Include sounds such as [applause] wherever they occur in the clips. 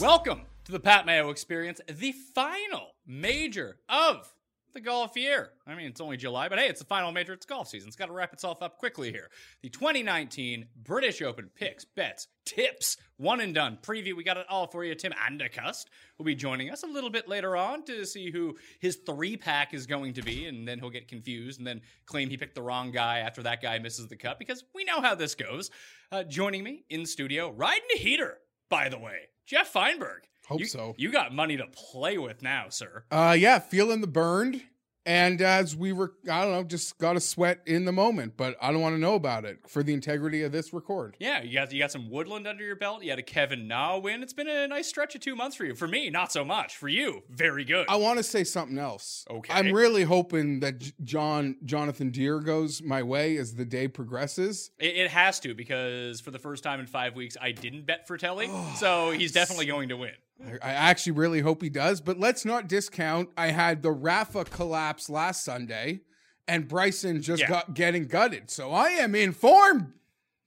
Welcome to the Pat Mayo Experience, the final major of the golf year. I mean, it's only July, but hey, it's the final major. It's golf season. It's got to wrap itself up quickly here. The 2019 British Open picks, bets, tips, one and done preview. We got it all for you. Tim Andercust will be joining us a little bit later on to see who his three pack is going to be, and then he'll get confused and then claim he picked the wrong guy after that guy misses the cut because we know how this goes. Uh, joining me in studio, riding a heater, by the way, Jeff Feinberg. Hope You- so. You got money to play with now, sir. Uh, yeah, feeling the burned. And as we were, I don't know, just got a sweat in the moment, but I don't want to know about it for the integrity of this record. Yeah, you got you got some Woodland under your belt. You had a Kevin Na win. It's been a nice stretch of two months for you. For me, not so much. For you, very good. I want to say something else. Okay. I'm really hoping that John Jonathan Deere goes my way as the day progresses. It, it has to because for the first time in five weeks, I didn't bet Frittelli, Oh, so he's definitely going to win. I, I actually really hope he does, but let's not discount. I had the Rafa collapse last Sunday, and Bryson just Yeah. got getting gutted. So I am informed.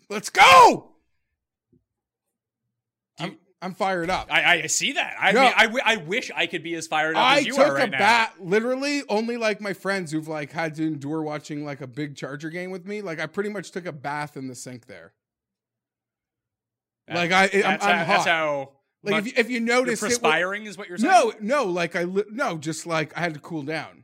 Let's go. I'm, I'm fired up. I, I see that. I No. mean, I, w- I wish I could be as fired up I as you took are right a now. bat literally only like my friends who've like had to endure watching like a big Charger game with me. Like I pretty much took a bath in the sink there. Like I, I'm, I'm how, hot. that's how. Like much if you, if you notice, perspiring is what you're saying. no, no, like I li- no, just like I had to cool down.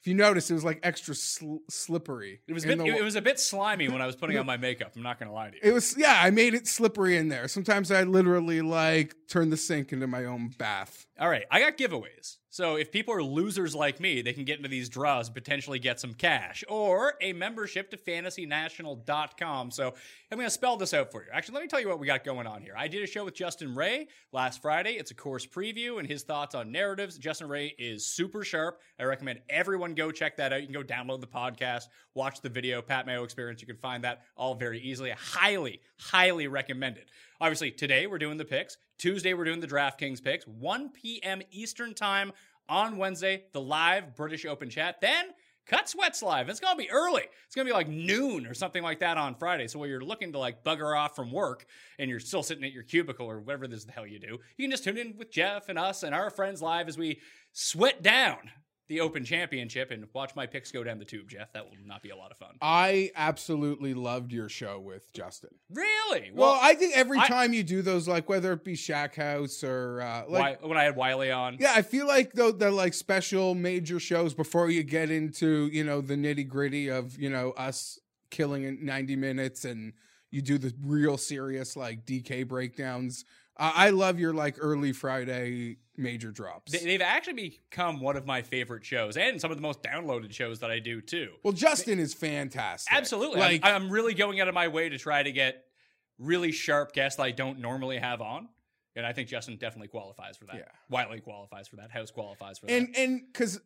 If you notice, it was like extra sl- slippery. it was a bit, the it, was a bit slimy when I was putting [laughs] on my makeup. I'm not going to lie to you. It was yeah, I made it slippery in there. Sometimes I literally like turn the sink into my own bath. All right, I got giveaways. So if people are losers like me, they can get into these draws, and potentially get some cash or a membership to fantasynational.com. So I'm going to spell this out for you. Actually, let me tell you what we got going on here. I did a show with Justin Ray last Friday. It's a course preview and his thoughts on narratives. Justin Ray is super sharp. I recommend everyone go check that out. You can go download the podcast, watch the video, Pat Mayo Experience. You can find that all very easily. I highly, highly recommend it. Obviously, today we're doing the picks. Tuesday we're doing the DraftKings picks. 1 p.m. Eastern time on Wednesday, the live British Open chat. Then Cut Sweats live. It's gonna be early. It's gonna be like noon or something like that on Friday. So while you're looking to like bugger off from work and you're still sitting at your cubicle or whatever this the hell you do, you can just tune in with Jeff and us and our friends live as we sweat down the Open Championship and watch my picks go down the tube. Jeff, that will not be a lot of fun. I absolutely loved your show with Justin. Really? Well, I think every I- time you do those, like whether it be Shack House or uh, like, when I had Wiley on. yeah, I feel like though the like special major shows before you get into you know the nitty gritty of you know us killing in ninety minutes and you do the real serious like DK breakdowns. Uh, I love your like early Friday major drops. They- They've actually become one of my favorite shows and some of the most downloaded shows that I do too. well, Justin is fantastic. Absolutely. Like I'm, I'm really going out of my way to try to get really sharp guests that I don't normally have on. And I think Justin definitely qualifies for that. Yeah. Wiley qualifies for that. House qualifies for that. and and because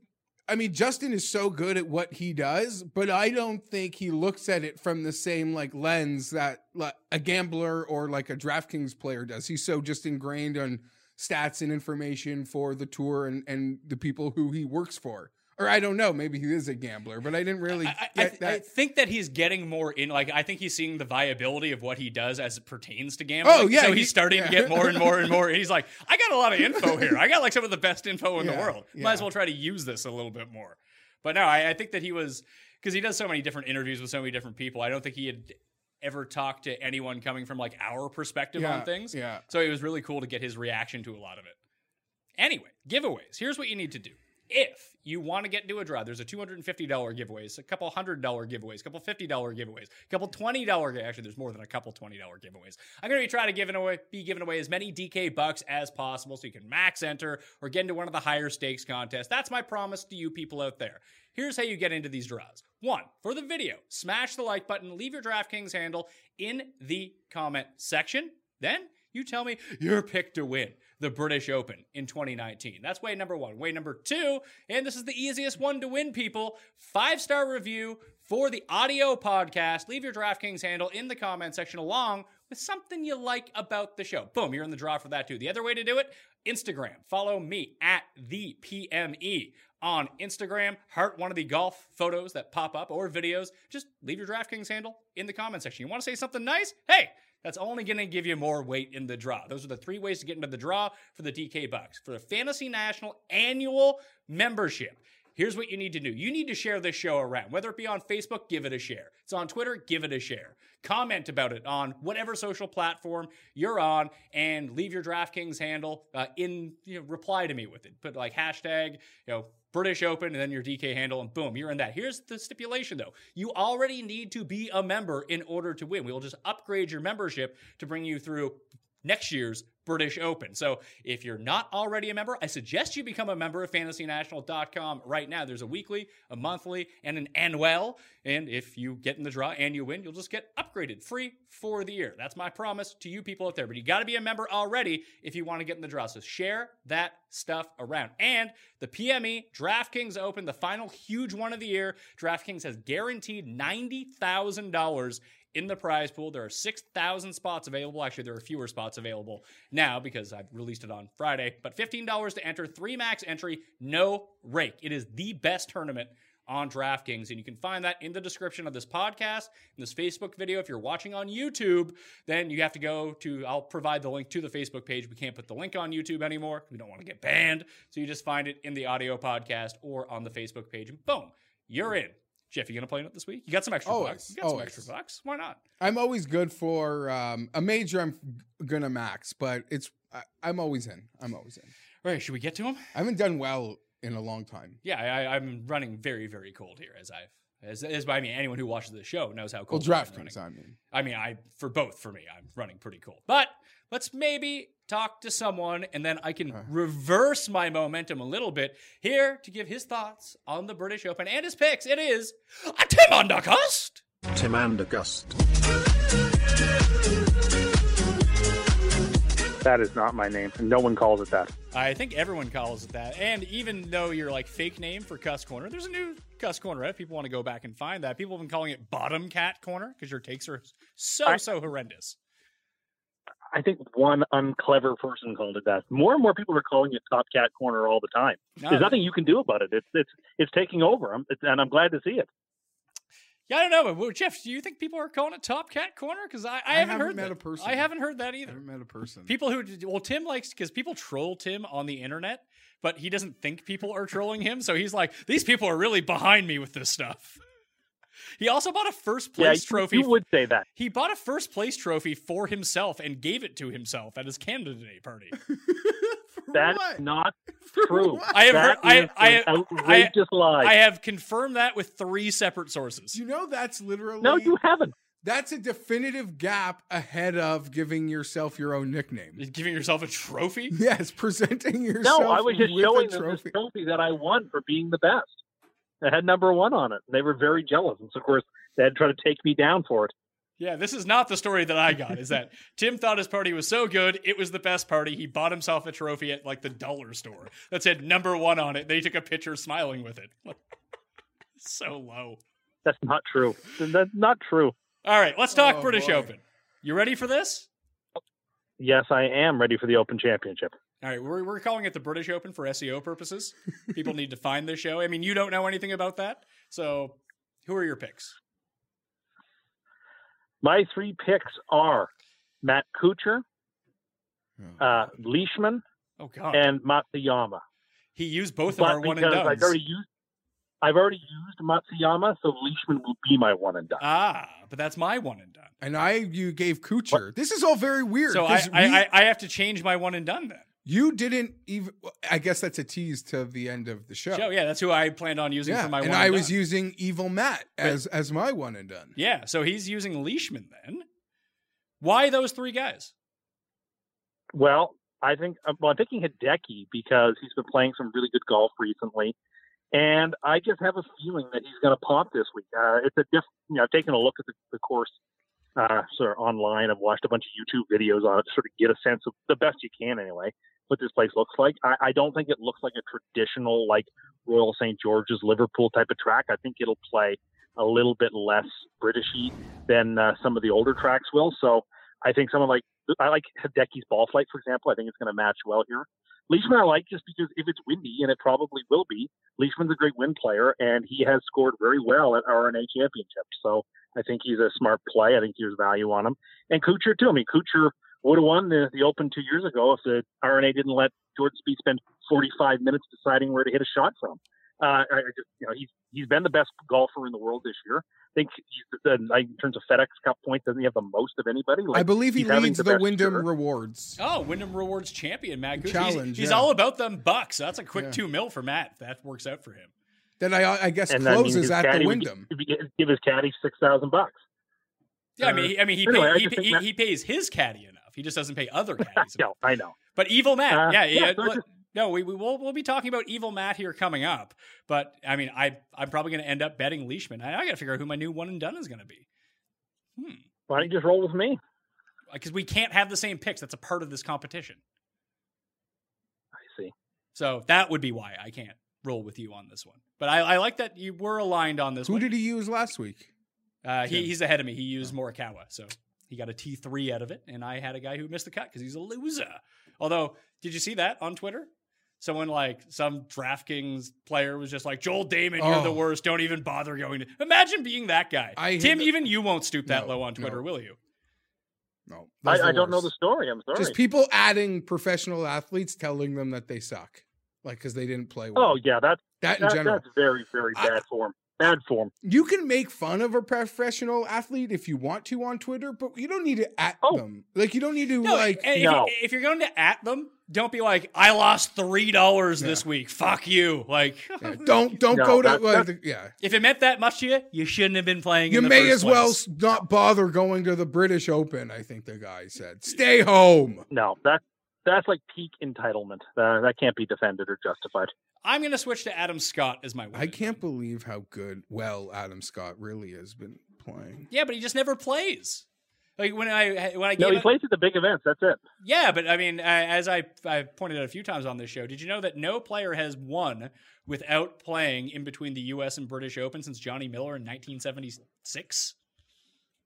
I mean Justin is so good at what he does, but I don't think he looks at it from the same like lens that like, a gambler or like a DraftKings player does. He's so just ingrained on stats and information for the tour and and the people who he works for. Or I don't know, maybe he is a gambler, but I didn't really I, I, get th- that. I think that he's getting more in. Like, I think he's seeing the viability of what he does as it pertains to gambling. Oh, yeah, so he- he's starting to get more and more and more. And [laughs] he's like, I got a lot of info here. I got like some of the best info in the world. Might as well try to use this a little bit more. But no, I, I think that he was because he does so many different interviews with so many different people. I don't think he had ever talked to anyone coming from like our perspective Yeah, on things. yeah. So it was really cool to get his reaction to a lot of it. Anyway, giveaways. Here's what you need to do. If you want to get into a draw, there's a $250 giveaways, a couple hundred dollar giveaways, a couple $50 giveaways, a couple $20 actually there's more than a couple $20 giveaways. I'm going to be trying to give away be giving away as many DK bucks as possible so you can max enter or get into one of the higher stakes contests. That's my promise to you people out there. Here's how you get into these draws. One, for the video, smash the like button, leave your DraftKings handle in the comment section. Then you tell me your pick to win the British Open in 2019. That's way number one. Way number two, and this is the easiest one to win, people. Five star review for the audio podcast. Leave your DraftKings handle in the comment section along with something you like about the show. Boom, you're in the draw for that too. The other way to do it, Instagram. Follow me at the PME on Instagram. Heart one of the golf photos that pop up or videos. Just leave your DraftKings handle in the comment section. You want to say something nice? Hey, that's only going to give you more weight in the draw. Those are the three ways to get into the draw for the DK Bucks. For the Fantasy National annual membership, here's what you need to do. You need to share this show around. Whether it be on Facebook, give it a share. It's on Twitter, give it a share. Comment about it on whatever social platform you're on and leave your DraftKings handle uh, in, you know, reply to me with it. Put like hashtag, you know, British Open and then your DK handle, and boom, you're in that. Here's the stipulation though you already need to be a member in order to win. We will just upgrade your membership to bring you through next year's British Open. So if you're not already a member, I suggest you become a member of fantasynational.com right now. There's a weekly, a monthly, and an annual. And if you get in the draw and you win, you'll just get upgraded free for the year. That's my promise to you people out there. But you got to be a member already if you want to get in the draw. So share that stuff around. And the PME DraftKings Open, the final huge one of the year, DraftKings has guaranteed $90,000 in the prize pool. There are 6,000 spots available. Actually, there are fewer spots available now because I've released it on Friday. But $15 to enter, three max entry, no rake. It is the best tournament on DraftKings. And you can find that in the description of this podcast, in this Facebook video. If you're watching on YouTube, then you have to go to, I'll provide the link to the Facebook page. We can't put the link on YouTube anymore. We don't want to get banned. So you just find it in the audio podcast or on the Facebook page. And boom, you're in. Jeff, you gonna play it this week? You got some extra Always, bucks. You got some extra bucks. Why not? I'm always good for um, a major. I'm gonna max, but it's I, I'm always in. I'm always in. All right, should we get to him? I haven't done well in a long time. Yeah, I, I'm running very, very cold here, as I've as, as I mean, anyone who watches the show knows how Well, cold. I'm running. DraftKings. I mean, I mean, I for both for me, I'm running pretty cold. But let's maybe talk to someone, and then I can reverse my momentum a little bit here to give his thoughts on the British Open and his picks. It is a Tim Undergust. Tim Andergust. That is not my name. No one calls it that. I think everyone calls it that. And even though you're like fake name for Cuss Corner, there's a new Cuss Corner. If people want to go back and find that, people have been calling it Bottom Cat Corner because your takes are so I- so horrendous. I think one unclever person called it that. More and more people are calling it Top Cat Corner all the time. No. There's nothing you can do about it. It's it's it's taking over. I'm, it's, and I'm glad to see it. Yeah, I don't know, but well, Jeff, do you think people are calling it Top Cat Corner? Because I, I, haven't, haven't heard met that. a person. I haven't heard that I either. haven't met a person. People who well, Tim likes because people troll Tim on the internet, but he doesn't think people are trolling him. So he's like, these people are really behind me with this stuff. He also bought a first place you- trophy. You would say that. He bought a first place trophy for himself and gave it to himself at his candidate party. [laughs] That's what? not [laughs] true. I have That heard- I- is I- an I- lie. I have confirmed that with three separate sources. You know that's literally no, you haven't. that's a definitive gap ahead of giving yourself your own nickname. Giving yourself a trophy? Yes, presenting yourself. No, I was just showing a them this trophy that I won for being the best. It had number one on it. They were very jealous, and so of course they had to try to take me down for it. Yeah, this is not the story that I got. Is that [laughs] Tim thought his party was so good, it was the best party. He bought himself a trophy at like the dollar store that said number one on it. Then he took a picture smiling with it. [laughs] so low. That's not true. That's not true. All right, let's talk Oh, British boy. Open. You ready for this? Yes, I am ready for the Open Championship. All right, we're, we're calling it the British Open for SEO purposes. People need to find this show. I mean, you don't know anything about that. So, who are your picks? My three picks are Matt Kuchar, Oh. uh, Leishman, Oh, God. and Matsuyama. he used both of But our one and because I've already used, I've already used Matsuyama, so Leishman will be my one and done. Ah, but that's my one and done. And I, you gave Kuchar. This is all very weird. So I, we- I, I have to change my one and done then. You didn't even. I guess that's a tease to the end of the show. Show, yeah, that's who I planned on using Yeah, for my one and one I and was done. using Evil Matt as as my one and done. Yeah, so he's using Leishman then. Why those three guys? Well, I think uh, well, I'm thinking Hideki because he's been playing some really good golf recently, and I just have a feeling that he's going to pop this week. Uh, it's a diff. You know, I've taken a look at the, the course uh, sort of online. I've watched a bunch of YouTube videos on it to sort of get a sense of the best you can anyway what this place looks like. I, I don't think it looks like a traditional like Royal St George's Liverpool type of track. I think it'll play a little bit less Britishy than uh, some of the older tracks will. So I think someone like I like Hideki's ball flight, for example. I think it's going to match well here. Leishman I like just because if it's windy, and it probably will be, Leishman's a great wind player, and he has scored very well at R&A championships. So I think he's a smart play. I think there's value on him. And Kuchar too. I mean, Kuchar would have won the, the Open two years ago if the R&A didn't let Jordan Spieth spend 45 minutes deciding where to hit a shot from. Uh, I, I just, you know, he's he's been the best golfer in the world this year. I think he's the, like, in terms of FedEx Cup points, doesn't he have the most of anybody? Like, I believe he he's leads the the, Wyndham year. Rewards. Oh, Wyndham Rewards champion, Matt Gucci. Challenge, he's he's yeah. all about them bucks. So That's a quick Yeah. two mil for Matt. if That works out for him. Then I I guess and that means closes his at the caddy Wyndham. Give, give- give his caddy six thousand bucks. Yeah, I Uh, mean, he, I mean, he, anyway, pay, I he, he, Matt- he pays his caddy enough. He just doesn't pay other [laughs] caddies. No, I know. But evil Matt, Uh, yeah, yeah, yeah. so look- no, we, we will we'll be talking about evil Matt here coming up. But I mean, I I'm probably going to end up betting Leishman. I, I got to figure out who my new one and done is going to be. Hmm, Why don't you just roll with me? because we can't have the same picks. That's a part of this competition. I see. So that would be why I can't roll with you on this one. But I, I like that you were aligned on this one. Who one. did he use last week? Uh, he, he's ahead of me. He used Morikawa, so he got a T three out of it, and I had a guy who missed the cut because he's a loser. Although, did you see that on Twitter? Someone like some DraftKings player was just like, "Joel Dahmen, you're the Oh. worst. Don't even bother going to." Imagine being that guy. I Tim, the- even you won't stoop that No, low on Twitter, no. will you? No, I, I don't know the story. I'm sorry. Just people adding professional athletes telling them that they suck, like because they didn't play well. oh yeah, that's that in general. that's very very I- bad form. Bad form. You can make fun of a professional athlete if you want to on Twitter, but you don't need to at Oh. them. Like you don't need to No, like. if, no. you, if you're going to at them, don't be like, "I lost three dollars Yeah. this week. Fuck you!" Like, [laughs] yeah, don't don't No, go to that- like, that- the- yeah. if it meant that much to you, you shouldn't have been playing. You in the may first as well place. s- not bother going to the British Open. I think the guy said, "Stay home." No, that that's like peak entitlement. Uh, that can't be defended or justified. I'm going to switch to Adam Scott as my. I can't believe how good well Adam Scott really has been playing. Yeah, but he just never plays. Like when I when I No, gave he it- plays at the big events. That's it. yeah, but I mean, uh, as I I pointed out a few times on this show, did you know that no player has won without playing in between the U.S. and British Open since Johnny Miller in 1976?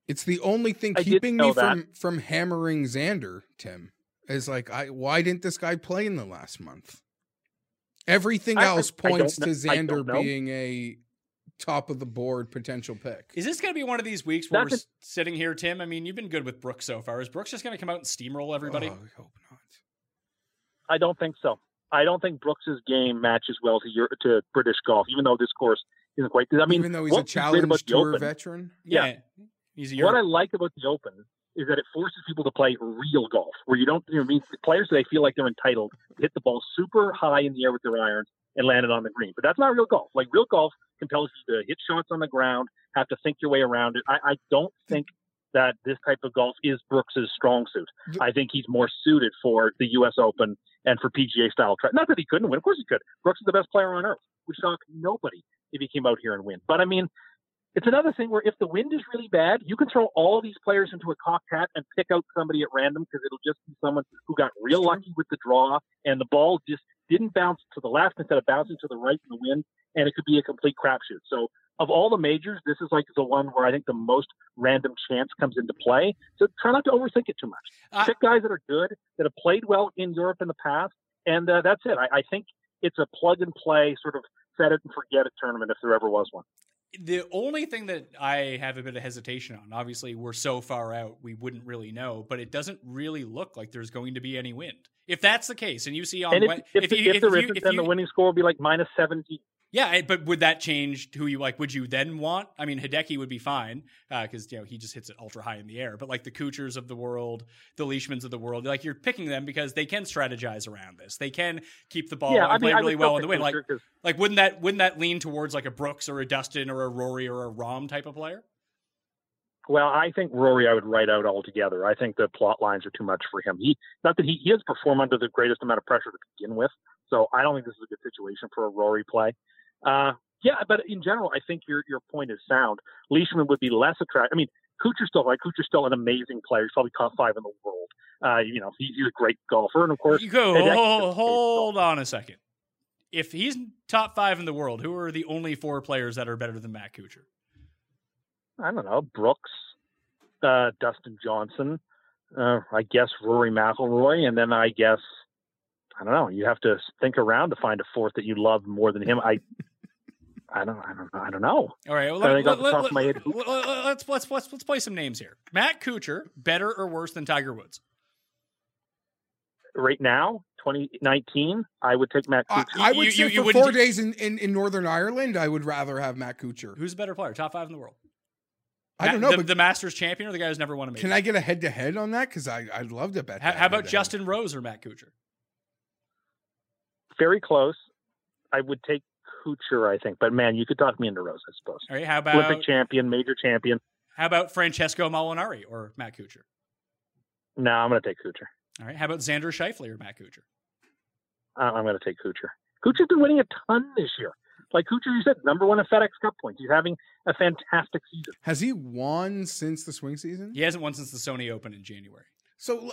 It's the only thing I keeping me that. from from hammering Xander, Tim. Is like, I why didn't this guy play in the last month? Everything I- I- else points to kn- I don't Xander being a top of the board potential pick. Is this going to be one of these weeks where we're That's s- sitting here, Tim? I mean, you've been good with Brooks so far. Is Brooks just going to come out and steamroll everybody? Oh, I hope not. I don't think so. I don't think Brooks's game matches well to your to British golf, even though this course isn't quite. I mean, Even though he's a what's great about challenge tour Open- veteran. yeah. he's a What I like about the Open is that it forces people to play real golf, where you don't. You know, mean players they feel like they're entitled to hit the ball super high in the air with their irons and land it on the green. But that's not real golf. Like real golf compels you to hit shots on the ground, have to think your way around it. I, I don't think that this type of golf is Brooks's strong suit. I think he's more suited for the U.S. Open and for PGA style track. Not that he couldn't win. Of course he could. Brooks is the best player on earth. Would shock nobody if he came out here and win. But I mean, it's another thing where if the wind is really bad, you can throw all of these players into a cocked hat and pick out somebody at random because it'll just be someone who got real lucky with the draw and the ball just didn't bounce to the left instead of bouncing to the right in the wind, and it could be a complete crapshoot. So of all the majors, this is like the one where I think the most random chance comes into play. So try not to overthink it too much. Uh, Pick guys that are good, that have played well in Europe in the past, and uh, that's it. I, I think it's a plug and play sort of set it and forget it tournament if there ever was one. The only thing that I have a bit of hesitation on, obviously, we're so far out, we wouldn't really know, but it doesn't really look like there's going to be any wind. If that's the case, and you see on and if, Wed- if, you- if, there you- isn't, if then the winning score will be like minus 70. Yeah, but would that change who you like? Would you then want? I mean, Hideki would be fine uh, because you know he just hits it ultra high in the air. But like the Kuchars of the world, the Leishmans of the world, like you're picking them because they can strategize around this. They can keep the ball yeah, and I play mean, really well in the wind. Like 'cause- like wouldn't that wouldn't that lean towards like a Brooks or a Dustin or a Rory or a Rahm type of player? Well, I think Rory I would write out altogether. I think the plot lines are too much for him. He not that he, he has performed under the greatest amount of pressure to begin with, so I don't think this is a good situation for a Rory play. Uh, yeah, but in general, I think your your point is sound. Leishman would be less attractive. I mean, Kuchar's still like Kuchar's still an amazing player. He's probably top five in the world. Uh, you know, he, he's a great golfer, and of course, You go hold, hold on a second. If he's top five in the world, who are the only four players that are better than Matt Kuchar? I don't know, Brooks, uh, Dustin Johnson, uh, I guess Rory McIlroy, and then I guess I don't know. You have to think around to find a fourth that you love more than him. I, I don't, I don't, I don't know. All right, well, I let, let, let, my head. Let's, let's let's let's play some names here. Matt Kuchar, better or worse than Tiger Woods? Right now, 2019, I would take Matt I, Kuchar. I would You- say you- you for wouldn't four do- days in, in, in Northern Ireland, I would rather have Matt Kuchar. Who's a better player? Top five in the world? I don't know, The, but the Masters champion or the guy who's never won a major? can I get a head to head on that? Because I I'd love to bet. How, that how about. Justin Rose or Matt Kuchar? Very close. I would take Kuchar, I think, but man, you could talk me into Rose, I suppose. All right, how about Olympic champion, major champion. how about Francesco Molinari or Matt Kuchar? No, I'm going to take Kuchar. All right, how about Xander Schauffele or Matt Kuchar? Uh, I'm going to take Kuchar. Kuchar's been winning a ton this year. Like Kuchar, you said, number one in FedEx Cup points. He's having a fantastic season. Has he won since the swing season? He hasn't won since the Sony Open in January. So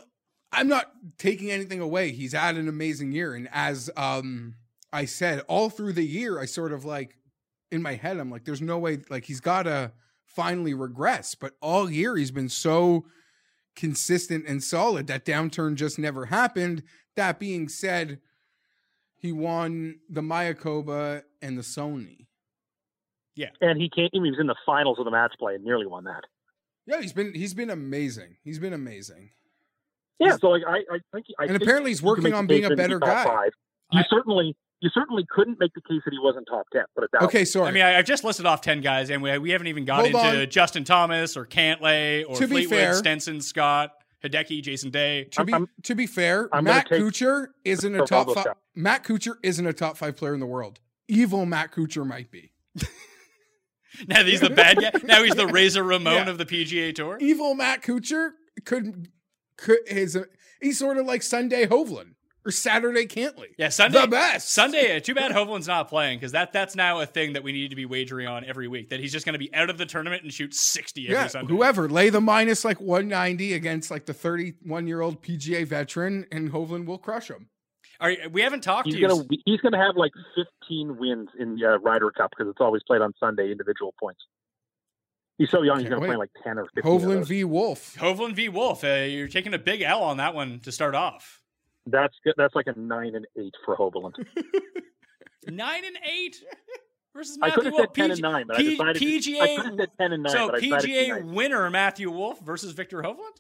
I'm not taking anything away. He's had an amazing year, and as um I said, all through the year, I sort of like in my head, I'm like, there's no way. Like he's got to finally regress, but all year he's been so consistent and solid. That downturn just never happened. That being said, he won the Mayakoba and the Sony. Yeah. And he came, he was in the finals of the match play and nearly won that. Yeah, he's been he's been amazing. He's been amazing. Yeah, so like I, I think I And think apparently he's working on being a better guy. Five. You I- certainly you certainly couldn't make the case that he wasn't top ten. Put it that way. Okay, sorry. I mean, I, I've just listed off 10 guys, and we, we haven't even got Hold into on. Justin Thomas or Cantlay or To be Fleetwood, fair- Stenson, Scott, Hideki, Jason Day. To be I'm- to be fair, I'm Matt take Kuchar isn't a top five. shot. Matt Kuchar isn't a top five player in the world. Evil Matt Kuchar might be. [laughs] Now he's the bad guy. Now he's the [laughs] Razor Ramon Yeah. of the PGA Tour. Evil Matt Kuchar could could is he's sort of like Sunday Hovland or Saturday Cantlay. Yeah, Sunday. the best. Sunday. Too bad Hovland's not playing because that that's now a thing that we need to be wagering on every week. That he's just going to be out of the tournament and shoot 60 every Yeah, Sunday. whoever lay the minus like 190 against like the 31 year old PGA veteran, and Hovland will crush him. Are you- we haven't talked He's to you. gonna be- he's gonna have like 15 wins in the uh, Ryder Cup because it's always played on Sunday individual points. He's so young; he's Can't gonna play like 10 or 15. of Hovland those. v Wolff. Hovland v. Wolff. Uh, you're taking a big L on that one to start off. That's good. That's like a nine and eight for Hovland. [laughs] Nine and eight versus I Matthew could have Wolff. said 10 PG and nine, but I P- decided to- I could have said 10 and nine, so but I decided to be PGA winner Matthew Wolff versus Viktor Hovland.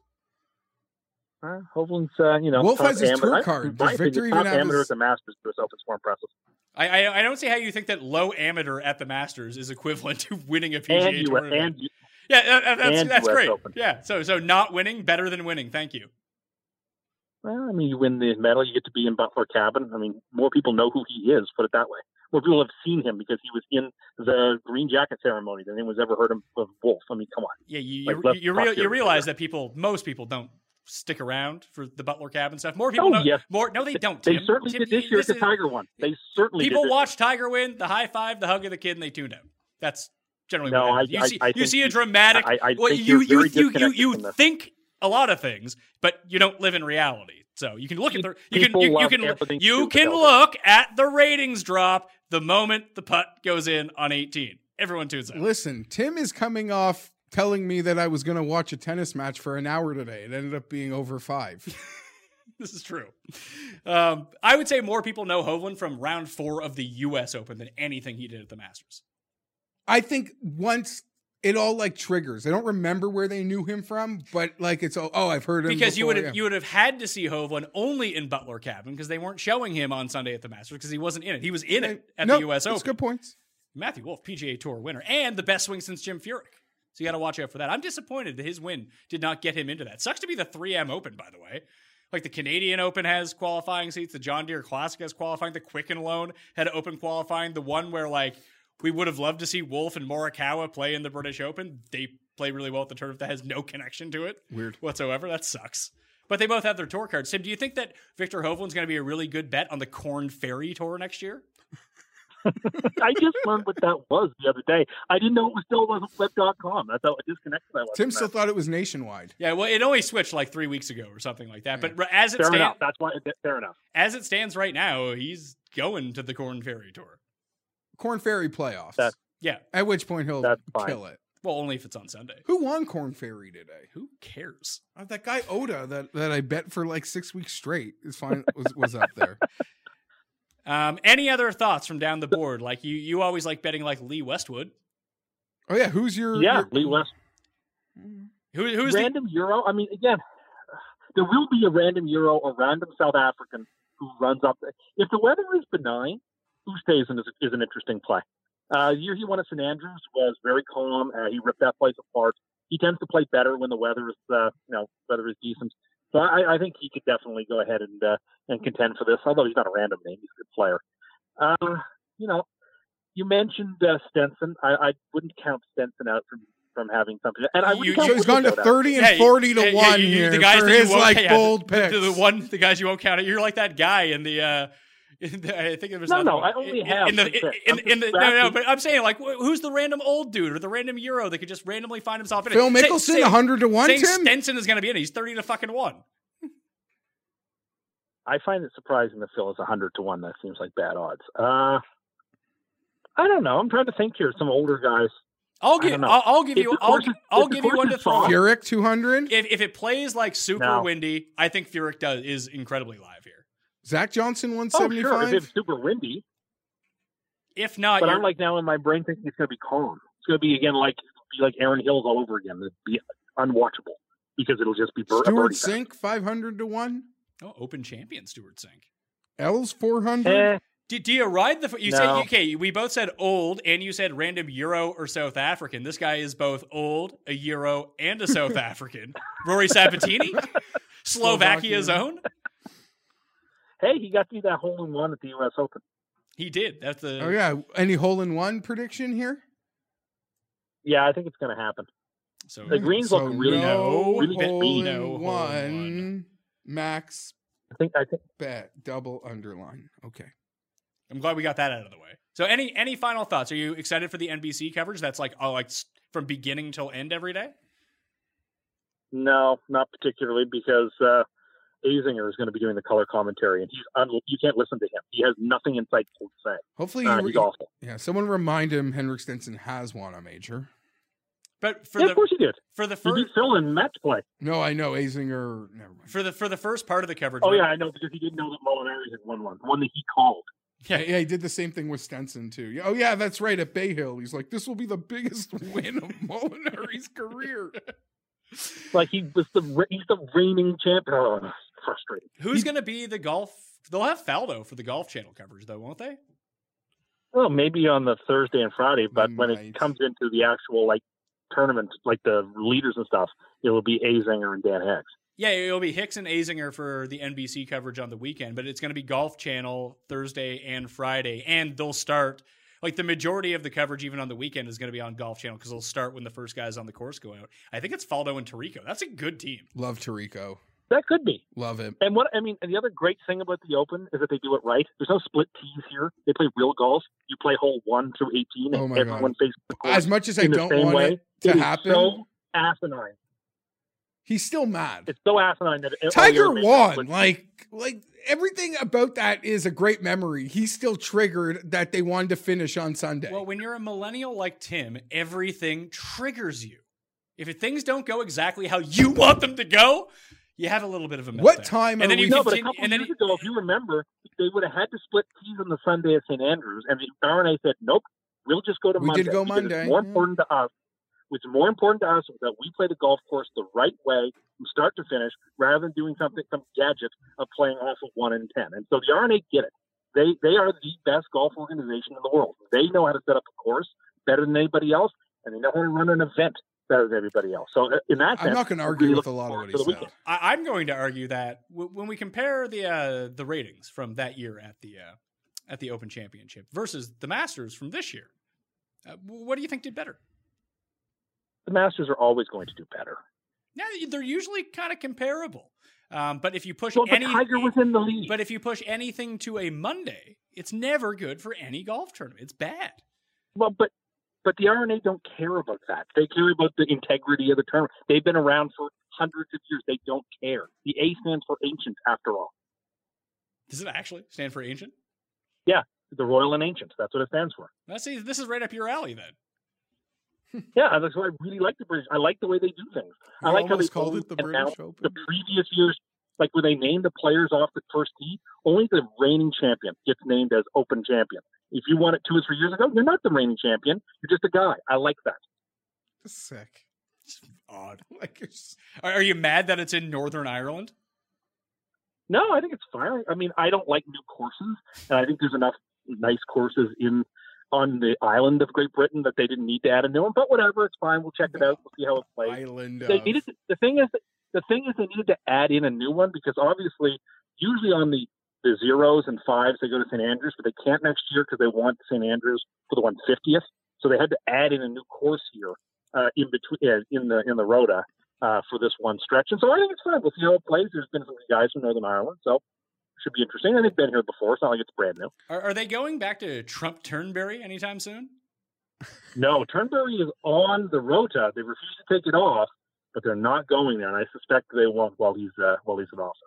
Uh, Hovland's, uh, you know, Wolff has his amateur- tour card. Does Victor even have amateur his- at the Masters for himself is more impressive. I, I I don't see how you think that low amateur at the Masters is equivalent [laughs] to winning a And PGA you tournament. and you, yeah, uh, uh, that's and that's great. Open. Yeah, so so not winning better than winning. Thank you. Well, I mean, you win the medal, you get to be in Butler Cabin. I mean, more people know who he is. Put it that way. More people have seen him because he was in the green jacket ceremony than anyone's ever heard of of Wolff. I mean, come on. Yeah, you Like, you, you, real, you realize that people, most people don't stick around for the Butler cabin stuff. More people Oh, know. yes. More no, they don't. They certainly Tim, did this year at the Tiger one. They certainly People watch Tiger win, the high five, the hug of the kid, and they tuned out. That's generally No, what. I- You I- see, I you see a dramatic. I- well, think you you you you, you think a lot of things, but you don't live in reality. So you can look at the you can you, you can you can look at the ratings drop the moment the putt goes in on 18. Everyone tunes out. Listen, Tim is coming off telling me that I was going to watch a tennis match for an hour today. It ended up being over five. [laughs] This is true. Um, I would say more people know Hovland from round four of the U.S. Open than anything he did at the Masters. I think once it all like triggers. I don't remember where they knew him from, but like it's oh, oh I've heard him Because you would have yeah. you would have had to see Hovland only in Butler Cabin because they weren't showing him on Sunday at the Masters because he wasn't in it. He was in it at the U.S. Open. good points. Matthew Wolff, PGA Tour winner, and the best swing since Jim Furyk. So you got to watch out for that. I'm disappointed that his win did not get him into that. Sucks to be the 3M Open, by the way. Like the Canadian Open has qualifying seats, the John Deere Classic has qualifying, the Quicken Loan had open qualifying. The one where like we would have loved to see Wolff and Morikawa play in the British Open. They play really well at the tournament that has no connection to it Weird. whatsoever. That sucks. But they both have their tour cards. Tim, do you think that Viktor Hovland's going to be a really good bet on the Corn Ferry Tour next year? [laughs] I just learned what that was the other day. I didn't know it was still wasn't flip.com. That's how disconnected I was. Tim still that. thought it was nationwide. Yeah, well, it only switched like three weeks ago or something like that. But as it Fair stands, enough. That's why. Fair enough. as it stands right now, he's going to the Corn Ferry Tour. Corn Ferry playoffs. That's- Yeah, At which point he'll kill it. well, only if it's on Sunday. Who won Corn Ferry today? Who cares? Uh, that guy Oda that, that I bet for like six weeks straight is fine was, was up there. [laughs] Um, any other thoughts from down the board? Like you, you always like betting like Lee Westwood. Oh yeah, who's your Yeah, your- Lee West. Who, who's the, random Euro. I mean, again, there will be a random Euro or random South African who runs up. If the weather is benign, Oosthuizen is, is an interesting play. Uh, year he won at St Andrews was very calm. Uh, he ripped that place apart. He tends to play better when the weather is, uh, you know, weather is decent. So I, I think he could definitely go ahead and uh, and contend for this. Although he's not a random name, he's a good player. Uh, you know, you mentioned uh, Stenson. I, I wouldn't count Stenson out from from having something. And I You- wouldn't you- count So he's gone to Woodward out. thirty and Yeah, forty to yeah, yeah, one you- you- here the guys for you his like yeah, bold the, picks. The, the one, the guys you won't count. You're like that guy in the. Uh, in the [laughs] I think it was No, no, one. I only in, have in the six in, picks. in, I'm in the no, no, but I'm saying like who's the random old dude or the random Euro that could just randomly find himself in Phil it? Say- Mickelson, say- hundred to one. saying Tim. Stenson is going to be in it. He's thirty to fucking one. I find it surprising that Phil is 100 to 1. That seems like bad odds. Uh, I don't know. I'm trying to think here. Some older guys. I'll I give. I'll, I'll give If you I'll, is- I'll give you one to throw. soft- Furyk two hundred. If if it plays like super No. windy, I think Furyk does is incredibly live here. Zach Johnson one Oh, seventy sure. If it's super windy. If not, But you're, I'm like now in my brain thinking it's going to be calm. It's going to be, again, like be like Erin Hills all over again. It'd be unwatchable because it'll just be bir- a Stewart birdie. Cink five hundred to one. oh, Open champion Stewart Cink. Els four hundred. Eh, Do, do you ride the? You No. said okay. We both said old, and you said random Euro or South African. This guy is both old, a Euro, and a South [laughs] African. Rory Sabatini, [laughs] Slovakia's own. Hey, he got to do that hole in one at the U.S. Open. He did. That's the. Oh yeah. Any hole in one prediction here? Yeah, I think it's going to happen. So The greens so look really, no really hole mean. in No hole one. Max I think, I think bet double underline. Okay. I'm glad we got that out of the way. So any any final thoughts? Are you excited for the NBC coverage? That's like oh, like from beginning till end every day. No, not particularly because uh, Azinger is going to be doing the color commentary, and he's un- you can't listen to him. He has nothing insightful to say. Hopefully, Uh, he- he's awful. yeah. Someone remind him Henrik Stenson has won a major. But for Yeah, the of course he did. for the He first beat Phil in match play. No, I know Azinger. Never mind. for the for the first part of the coverage. Oh right- yeah, I know because he didn't know that Molinari had won one, the one that he called. Yeah, yeah, he did the same thing with Stenson too. Yeah, Oh yeah, that's right. At Bay Hill, he's like, "This will be the biggest [laughs] win of Molinari's career." Like he was the he's the reigning champion. Frustrating. Who's going to be the golf? They'll have Faldo for the Golf Channel coverage, though, won't they? Well, maybe on the Thursday and Friday, but when it comes into the actual like tournament, like the leaders and stuff, it will be Azinger and Dan Hicks. Yeah, it'll be Hicks and Azinger for the NBC coverage on the weekend, but it's going to be Golf Channel Thursday and Friday, and they'll start like the majority of the coverage, even on the weekend, is going to be on Golf Channel because they'll start when the first guys on the course go out. I think it's Faldo and Tirico. That's a good team. Love Tirico. That could be. Love it. And what I mean, and the other great thing about the Open is that they do it right. There's no split tees here. They play real golf. You play hole one through 18, Oh and my everyone God. faces the course As much as I don't want way. it to It is happen, so asinine. He's still mad. It's so asinine that it- Tiger won. Like, like everything about that is a great memory. He's still triggered that they wanted to finish on Sunday. Well, when you're a millennial like Tim, everything triggers you. If things don't go exactly how you want them to go, you have a little bit of a meltdown. What time And are then you we- no, but a couple and then years ago, if you remember, they would have had to split teas on the Sunday at St. Andrews, and the R&A said, "Nope, we'll just go to We Monday." did go Monday, It's more yeah. important to us. It's more important to us is that we play the golf course the right way from start to finish, rather than doing something some gadget of playing off of one in ten. And so the R&A get it. They they are the best golf organization in the world. They know how to set up a course better than anybody else, and they know how to run an event better than everybody else. So uh, in that sense, I'm not going to argue really with a lot of forward what he said. I, I'm going to argue that w- when we compare the uh, the ratings from that year at the uh, at the Open Championship versus the Masters from this year, uh, what do you think did better? The Masters are always going to do better. Yeah, they're usually kind of comparable. Um, but if you push Well, any, Tiger was in the lead. but if you push anything to a Monday, it's never good for any golf tournament. It's bad. Well, but but the R&A don't care about that. They care about the integrity of the tournament. They've been around for hundreds of years. They don't care. The A stands for ancient, after all. Does it actually stand for ancient? Yeah, the Royal and Ancient. That's what it stands for. Let's see. This is right up your alley then. [laughs] Yeah, that's why I really like the British. I like the way they do things. I like how they almost called it the British Open. the previous years, like when they named the players off the first tee. Only the reigning champion gets named as Open champion. If you won it two or three years ago, you're not the reigning champion. You're just a guy. I like that. Sick. It's Odd. [laughs] Like, it's, Are, are you mad that it's in Northern Ireland? No, I think it's fine. I mean, I don't like new courses, and I think there's enough nice courses in on the island of Great Britain that they didn't need to add a new one. But whatever, it's fine. We'll check it out. We'll see how it plays. island. They of- needed to, the thing is the thing is they needed to add in a new one because obviously usually on the the zeros and fives they go to St Andrews, but they can't next year because they want St Andrews for the 150th. So they had to add in a new course here uh, in between uh, in the in the rota uh, for this one stretch. And so I think it's fine. We'll see how it plays. There's been some guys from Northern Ireland, so it should be interesting. And they've been here before. It's not like it's brand new. Are, are they going back to Trump Turnberry anytime soon? [laughs] No, Turnberry is on the Rota. They refuse to take it off, but they're not going there, and I suspect they won't while he's uh, while he's in office.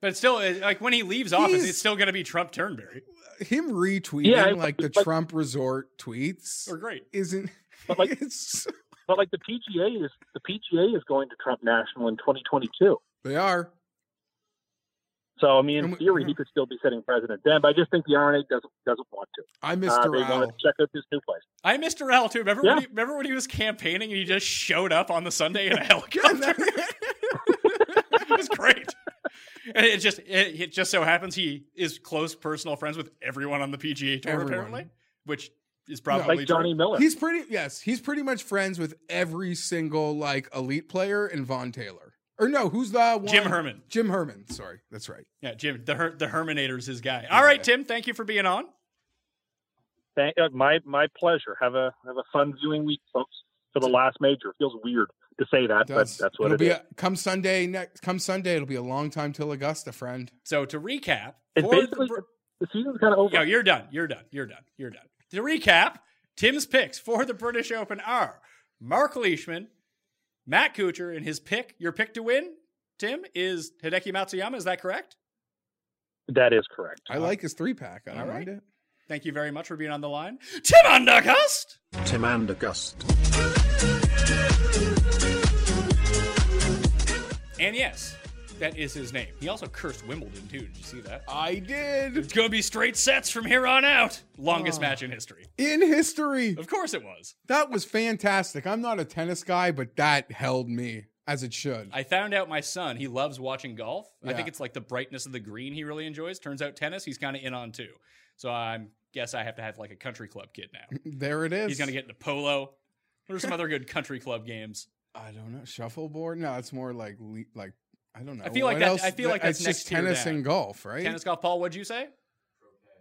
But still, uh, like when he leaves office, He's- it's still going to be Trump Turnberry. him retweeting Yeah, like the but- Trump resort tweets Or great. isn't. But, like- [laughs] it's, But like the PGA is the PGA is going to Trump National in 2022. they are. So I mean, in we- theory, he could still be sitting president then. But I just think the R&A doesn't doesn't want to. I Uh, Mr. they want Al. to check out this new place. I Mr. L too. Remember Yeah. when he, remember when he was campaigning and he just showed up on the Sunday in a [laughs] helicopter? [laughs] it was great. [laughs] And it just it, it just so happens he is close personal friends with everyone on the PGA tour Everyone. apparently, which is probably Like Johnny true. Miller. He's pretty. Yes, he's pretty much friends with every single like elite player and Vaughn Taylor. Or no, who's the one? Jim Herman. Jim Herman. Sorry, that's right. Yeah, Jim, the Her- the Herminator's his guy. All right, Tim, thank you for being on. Thank, uh, my my pleasure. Have a have a fun viewing week, folks. For the last major, it feels weird to say that, but that's what it'll it be is. A, come Sunday next. Come Sunday, it'll be a long time till Augusta, friend. So to recap, It's for the basically the season's kind of over. Yo, you're done. You're done. You're done. You're done. To recap, Tim's picks for the British Open are Mark Leishman, Matt Kuchar, and his pick, your pick to win, Tim, is Hideki Matsuyama. Is that correct? that is correct. I like his three pack. I don't All right. mind it. Thank you very much for being on the line. Tim Undergust! Tim Andergust. And yes, that is his name. He also cursed Wimbledon, too. Did you see that? I did It's going to be straight sets from here on out. Longest match in history. in history. Of course it was. That was fantastic. I'm not a tennis guy, but that held me as it should. I found out my son, he loves watching golf. I Yeah. think it's like the brightness of the green he really enjoys. Turns out tennis, he's kind of in on too. So I guess I have to have like a country club kid now. [laughs] there it is. He's going to get into polo. What are some other good country club games? I don't know. Shuffleboard? No, it's more like like I don't know. I feel like What that- else? I feel like that's it's next just tennis and golf, right? Tennis, golf, Paul, what'd you say?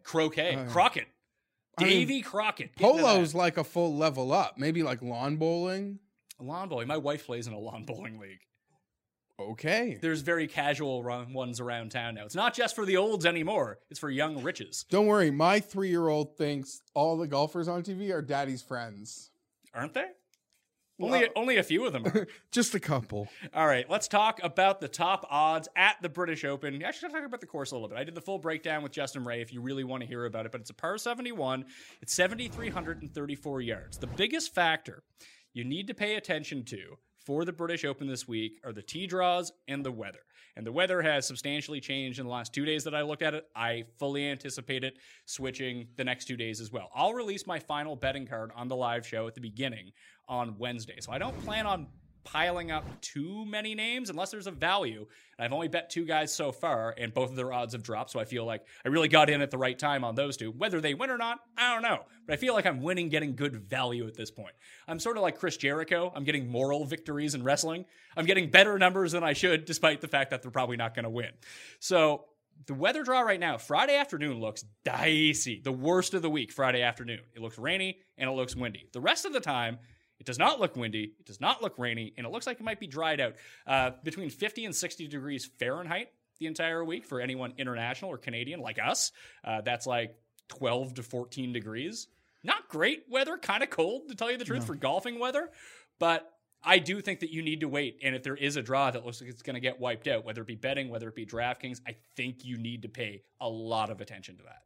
Croquet. Uh, Crockett. I mean, Davy Crockett. Polo's like a full level up. Maybe like lawn bowling. lawn bowling. My wife plays in a lawn [laughs] bowling league. Okay. There's very casual run ones around town now. It's not just for the olds anymore. It's for young riches, Don't worry. My three year old thinks all the golfers on TV are daddy's friends. aren't they? Only only a few of them are. [laughs] Just a couple. All right, let's talk about the top odds at the British Open. Actually, I'll talk about the course a little bit. I did the full breakdown with Justin Ray if you really want to hear about it, but it's a par 71. It's 7,334 yards. The biggest factor you need to pay attention to for the British Open this week are the tee draws and the weather. And the weather has substantially changed in the last two days that I looked at it. I fully anticipate it switching the next two days as well. I'll release my final betting card on the live show at the beginning on Wednesday. So I don't plan on piling up too many names unless there's a value. And I've only bet two guys so far, and both of their odds have dropped. So I feel like I really got in at the right time on those two. Whether they win or not, I don't know. But I feel like I'm winning, getting good value at this point. I'm sort of like Chris Jericho. I'm getting moral victories in wrestling. I'm getting better numbers than I should, despite the fact that they're probably not going to win. So the weather draw right now, Friday afternoon looks dicey. The worst of the week, Friday afternoon. It looks rainy and it looks windy. The rest of the time, it does not look windy. It does not look rainy, and it looks like it might be dried out. Uh, between 50 and 60 degrees Fahrenheit the entire week for anyone international or Canadian like us. Uh, that's like 12 to 14 degrees. Not great weather, kind of cold to tell you the truth for golfing weather, but I do think that you need to wait. And if there is a draw that looks like it's going to get wiped out, whether it be betting, whether it be DraftKings, I think you need to pay a lot of attention to that.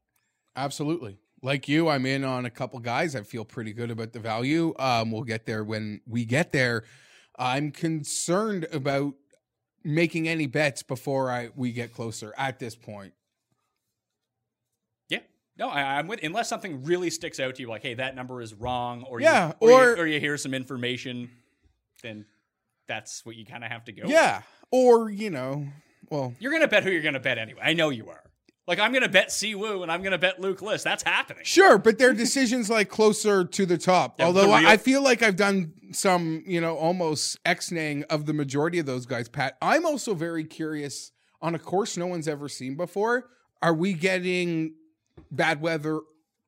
Absolutely. Like you, I'm in on a couple guys. I feel pretty good about the value. Um, we'll get there when we get there. I'm concerned about making any bets before I we get closer at this point. Yeah. No, I, I'm with unless something really sticks out to you, like, hey, that number is wrong, or Yeah, you, or, you- or- or you hear some information, then that's what you kind of have to go. with. Yeah. Or, you know, well, you're gonna bet who you're gonna bet anyway. I know you are. Like I'm gonna bet Siwoo and I'm gonna bet Luke List. That's happening. Sure, but their decisions like closer to the top. Yeah, Although the real- I feel like I've done some, you know, almost X-naying of the majority of those guys, Pat. I'm also very curious on a course no one's ever seen before. Are we getting bad weather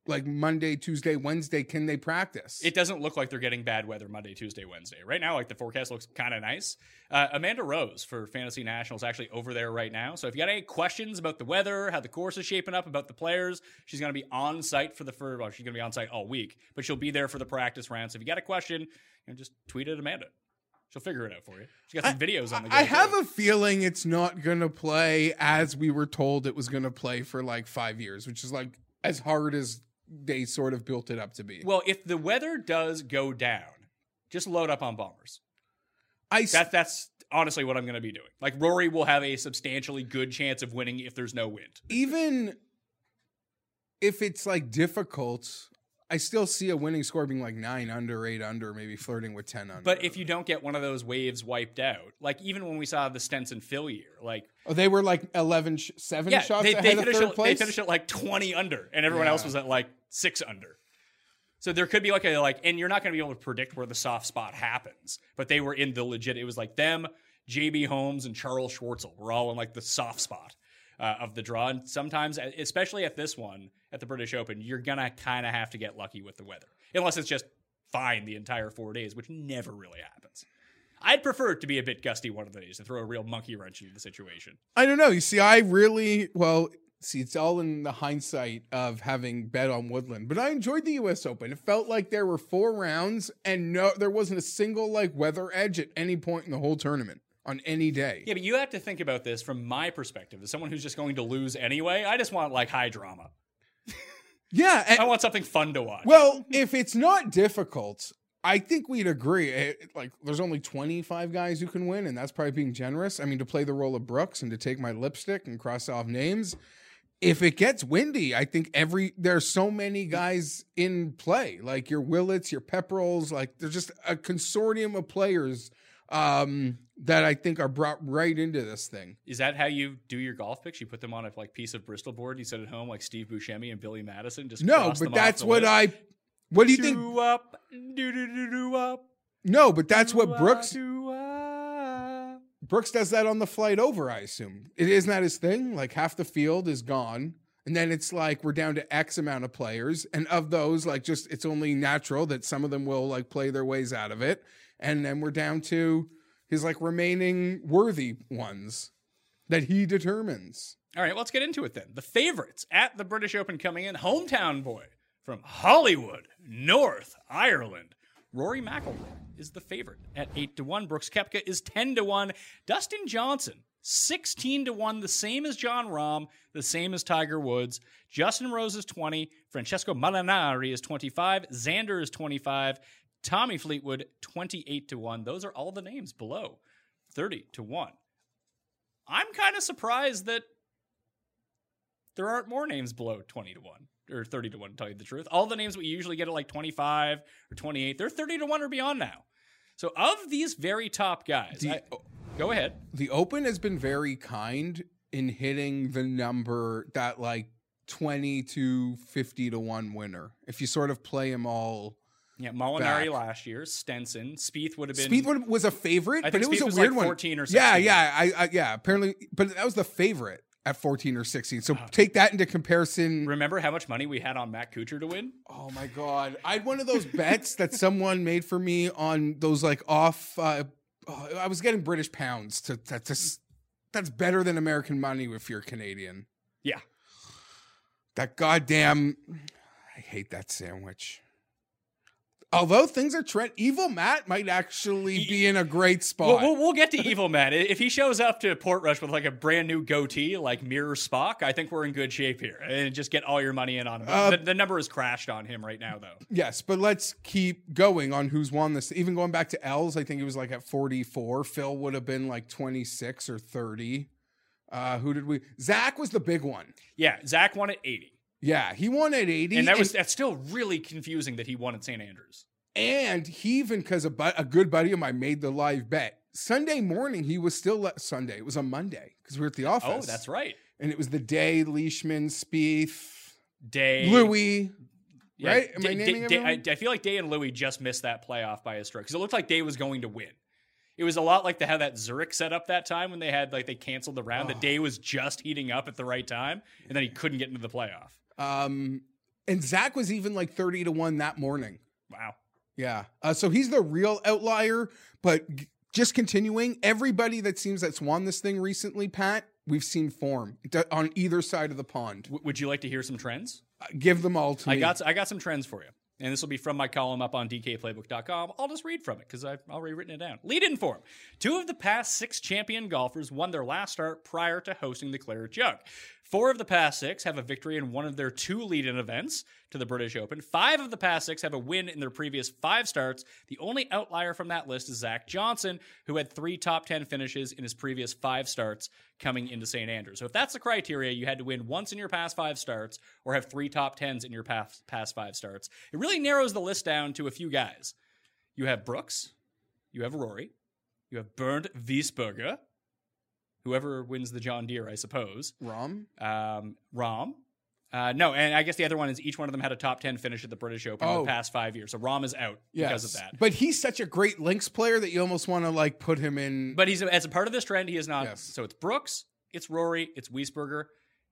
like Monday, Tuesday, Wednesday? Can they practice? It doesn't look like they're getting bad weather Monday, Tuesday, Wednesday. Right now, like the forecast looks kind of nice. Uh, Amanda Rose for Fantasy National is actually over there right now. So if you got any questions about the weather, how the course is shaping up, about the players, she's going to be on site for the first. Well, she's going to be on site all week, but she'll be there for the practice round. So if you got a question, you know, just tweet at Amanda. She'll figure it out for you. She got some videos on the. Go I have too. a feeling it's not going to play as we were told it was going to play for like five years, which is like as hard as they sort of built it up to be. Well, if the weather does go down, just load up on bombers. I That that's honestly what I'm going to be doing. Like Rory will have a substantially good chance of winning if there's no wind. even if it's like difficult, I still see a winning score being like nine under, eight under, maybe flirting with ten under. But if you don't get one of those waves wiped out, like even when we saw the Stenson Phil year, like oh, they were like 11, sh- seven yeah, shots they, ahead they of finished third at, place. they finished at like 20 under, and everyone else was at like six under. So there could be like a like, and you're not going to be able to predict where the soft spot happens. But they were in the legit. It was like them, JB Holmes, and Charles Schwartzel were all in like the soft spot uh, of the draw. And sometimes, especially at this one at the British Open, you're gonna kind of have to get lucky with the weather, unless it's just fine the entire four days, which never really happens. I'd prefer it to be a bit gusty one of the days to throw a real monkey wrench into the situation. I don't know. You see, I really well. See, it's all in the hindsight of having bet on Woodland, but I enjoyed the U.S. Open. It felt like there were four rounds, and no, there wasn't a single like weather edge at any point in the whole tournament on any day. Yeah, but you have to think about this from my perspective. As someone who's just going to lose anyway, I just want like high drama. [laughs] Yeah, and- I want something fun to watch. Well, if it's not difficult, I think we'd agree. Eh, Like, there's only 25 guys who can win, and that's probably being generous. I mean, to play the role of Brooks and to take my lipstick and cross off names. If it gets windy, I think every there's so many guys in play, like your Willetts, your Pepperells, like there's just a consortium of players um, that I think are brought right into this thing. Is that how you do your golf picks? You put them on a like piece of Bristol board. You sit at home like Steve Buscemi and Billy Madison. Just No, but that's what list. I. What do you think? Up, do do do do up. No, but that's what do, Brooks do. Brooks does that on the flight over, I assume. It isn't that his thing? Like half the field is gone. And then it's like we're down to X amount of players. And of those, like just it's only natural that some of them will like play their ways out of it. And then we're down to his like remaining worthy ones that he determines. All right, let's get into it then. The favorites at the British Open coming in, hometown boy from Holywood, North Ireland, Rory McIlroy is the favorite at 8 to 1. Brooks Koepka is 10 to 1. Dustin Johnson, 16 to 1, the same as Jon Rahm, the same as Tiger Woods. Justin Rose is 20. Francesco Molinari is 25. Xander is 25. Tommy Fleetwood, 28 to 1. Those are all the names below 30 to 1. I'm kind of surprised that there aren't more names below 20 to 1 or 30 to 1 to tell you the truth. All the names we usually get at like 25 or 28, they're 30 to 1 or beyond now. So of these very top guys, you- I- oh, go ahead. the Open has been very kind in hitting the number that like 20 to 50 to 1 winner. If you sort of play them all. Yeah, Molinari Back. last year, Stenson, Spieth would have been would- was a favorite, but it was Spieth a was weird like one. 14 or Yeah, yeah, I, I yeah, apparently but that was the favorite at 14 or 16. So Ah. take that into comparison. Remember how much money we had on Matt Kuchar to win? Oh my god. I had one of those bets that someone made for me on those like off uh oh, I was getting British pounds to that just that's better than American money if you're Canadian. Yeah. That goddamn I hate that sandwich. Although things are trend evil Matt might actually be in a great spot. We'll, we'll, we'll get to Evil Matt. If he shows up to Portrush with like a brand new goatee, like Mirror Spock, I think we're in good shape here. And just get all your money in on him. Uh, the, the number is crashed on him right now, though. Yes, but let's keep going on who's won this. Even going back to Els, I think it was like at 44. Phil would have been like 26 or 30. Uh, who did we? Zach was the big one. Yeah, Zach won at 80. Yeah, he won at 80. And that was that's still really confusing that he won at St. Andrews. and he even because a, bu- a good buddy of mine made the live bet. Sunday morning, he was still le- Sunday. It was a Monday because we were at the oh, office. Oh, that's right. And it was the day Leishman, Spieth, Day Louis. Yeah, right? Am I naming everyone? I, I feel like Day and Louis just missed that playoff by a stroke because it looked like Day was going to win. It was a lot like the how that Zurich set up that time when they had like they canceled the round. Oh. The Day was just heating up at the right time, and then he couldn't get into the playoff. Um, and Zach was even like 30 to 1 that morning. Wow. Yeah. Uh, so he's the real outlier. But just continuing, everybody that seems that's won this thing recently, Pat, we've seen form on either side of the pond. W- would you like to hear some trends? Uh, give them all to I me. got I got some trends for you. And this will be from my column up on dkplaybook.com. I'll just read from it because I've already written it down. Lead in form. Two of the past six champion golfers won their last start prior to hosting the Claret Jug. Four of the past six have a victory in one of their two lead in events to the British Open. Five of the past six have a win in their previous five starts. The only outlier from that list is Zach Johnson, who had three top 10 finishes in his previous five starts coming into St. Andrews. So if that's the criteria, you had to win once in your past five starts or have three top 10s in your past, past five starts. It really narrows the list down to a few guys. You have Brooks, you have Rory, you have Bernd Wiesberger, whoever wins the John Deere, I suppose Rahm. um, Rahm. Uh, no, and I guess the other one is each one of them had a top 10 finish at the British Open in Oh. the past five years. So Rahm is out because of that. But he's such a great links player that you almost want to like put him in. But he's as a part of this trend, he is not. Yes. So it's Brooks, it's Rory, it's Wiesberger,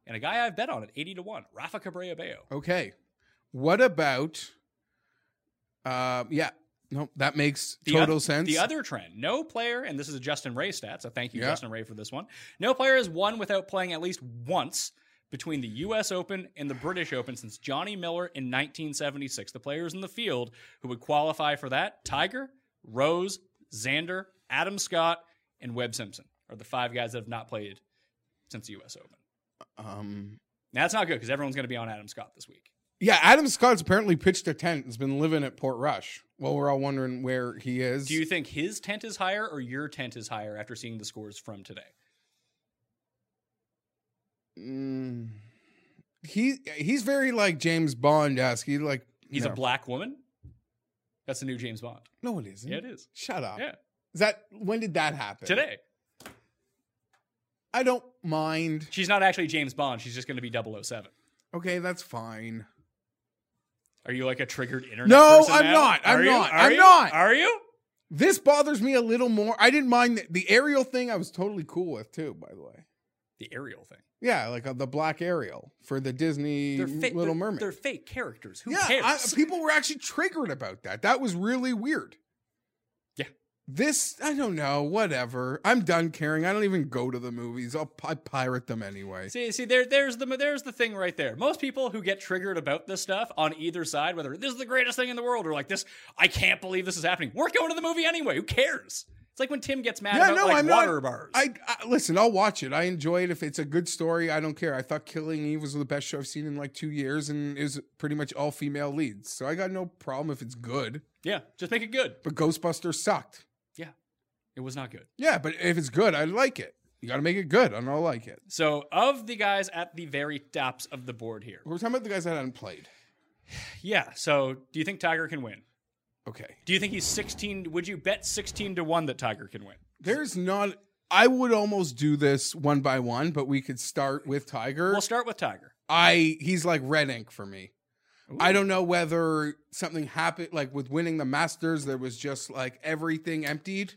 and a guy I've bet on at 80 to 1, Rafa Cabrera Bello. okay. What about? Uh, yeah. No, that makes The total sense. The other trend, no player, and this is a Justin Ray stat, so thank you, Yeah. Justin Ray, for this one. No player has won without playing at least once between the U.S. Open and the British Open since Johnny Miller in 1976. The players in the field who would qualify for that Tiger, Rose, Xander, Adam Scott, and Webb Simpson are the five guys that have not played since the U.S. Open. um, Now, that's not good because everyone's going to be on Adam Scott this week. Yeah, Adam Scott's apparently pitched a tent. And has been living at Portrush. Well, we're all wondering where he is. Do you think his tent is higher or your tent is higher after seeing the scores from today? Mm, he he's very like James Bond esque. He like He's no. a black woman. That's the new James Bond. No, it isn't. Yeah, it is. Shut up. Yeah, Is that when did that happen? today. I don't mind. She's not actually James Bond. She's just going to be 007. Okay, that's fine. Are you like a triggered internet? No, I'm now? not. I'm Are you? not. Are I'm you? not. Are you? This bothers me a little more. I didn't mind the, the Ariel thing. I was totally cool with too. By the way, The Ariel thing. yeah, like uh, the black Ariel for the Disney They're fake. Little they're, Mermaid. They're fake characters. Who yeah, I, cares? people were actually triggered about that. That was really weird. This I don't know. Whatever. I'm done caring. I don't even go to the movies. I'll I pirate them anyway. See, see, there, there's the there's the thing right there. Most people who get triggered about this stuff on either side, whether this is the greatest thing in the world or like this, I can't believe this is happening. We're going to the movie anyway. Who cares? It's like when Tim gets mad Yeah, about no, like I'm water not. bars. I, I listen. I'll watch it. I enjoy it if it's a good story. I don't care. I thought Killing Eve was the best show I've seen in like two years, and it was pretty much all female leads. So I got no problem if it's good. yeah, just make it good. But Ghostbusters sucked. It was not good. Yeah, but if it's good, I like it. You got to make it good, and I'll like it. So, of the guys at the very tops of the board here, We're talking about the guys that hadn't played. [sighs] yeah. So, do you think Tiger can win? Okay. Do you think he's 16? Would you bet 16 to 1 that Tiger can win? There's not. I would almost do this one by one, but we could start with Tiger. We'll start with Tiger. I he's like red ink for me. I don't know whether something happened like with winning the Masters, there was just like everything emptied.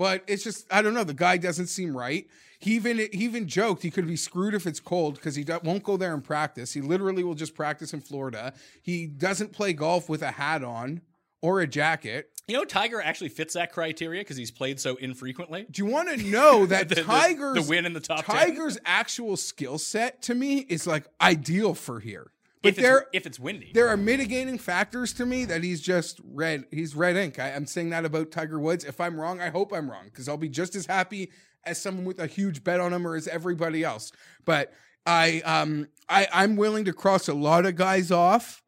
But it's just I don't know. The guy doesn't seem right. He even he even joked he could be screwed if it's cold because he won't go there and practice. He literally will just practice in Florida. He doesn't play golf with a hat on or a jacket. You know, Tiger actually fits that criteria because he's played so infrequently. Do you want to know [laughs] that The- the- Tiger's the win in the top 10? Tiger's actual skill set to me is like ideal for here. But if, there it's, if it's windy. there are mitigating factors to me that he's just red. He's red ink. I, I'm saying that about Tiger Woods. If I'm wrong, I hope I'm wrong because I'll be just as happy as someone with a huge bet on him or as everybody else. But I um I I'm willing to cross a lot of guys off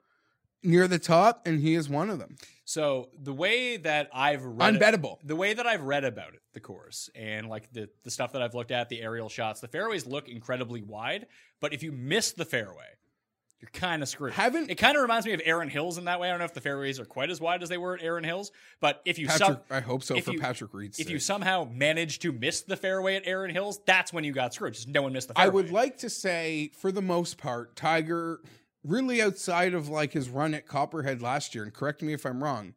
near the top, and he is one of them. So the way that I've read Unbettable. the way that I've read about it, the course, and like the the stuff that I've looked at, the aerial shots, the fairways look incredibly wide, but if you miss the fairway, you're kind of screwed. Haven't- it kind of reminds me of Erin Hills in that way? I don't know if the fairways are quite as wide as they were at Erin Hills, but if you Patrick, some- I hope so for you- Patrick Reed's if you somehow manage to miss the fairway at Erin Hills, that's when you got screwed. Just no one missed the fairway. I would like to say, for the most part, Tiger, really outside of like his run at Copperhead last year, and correct me if I'm wrong,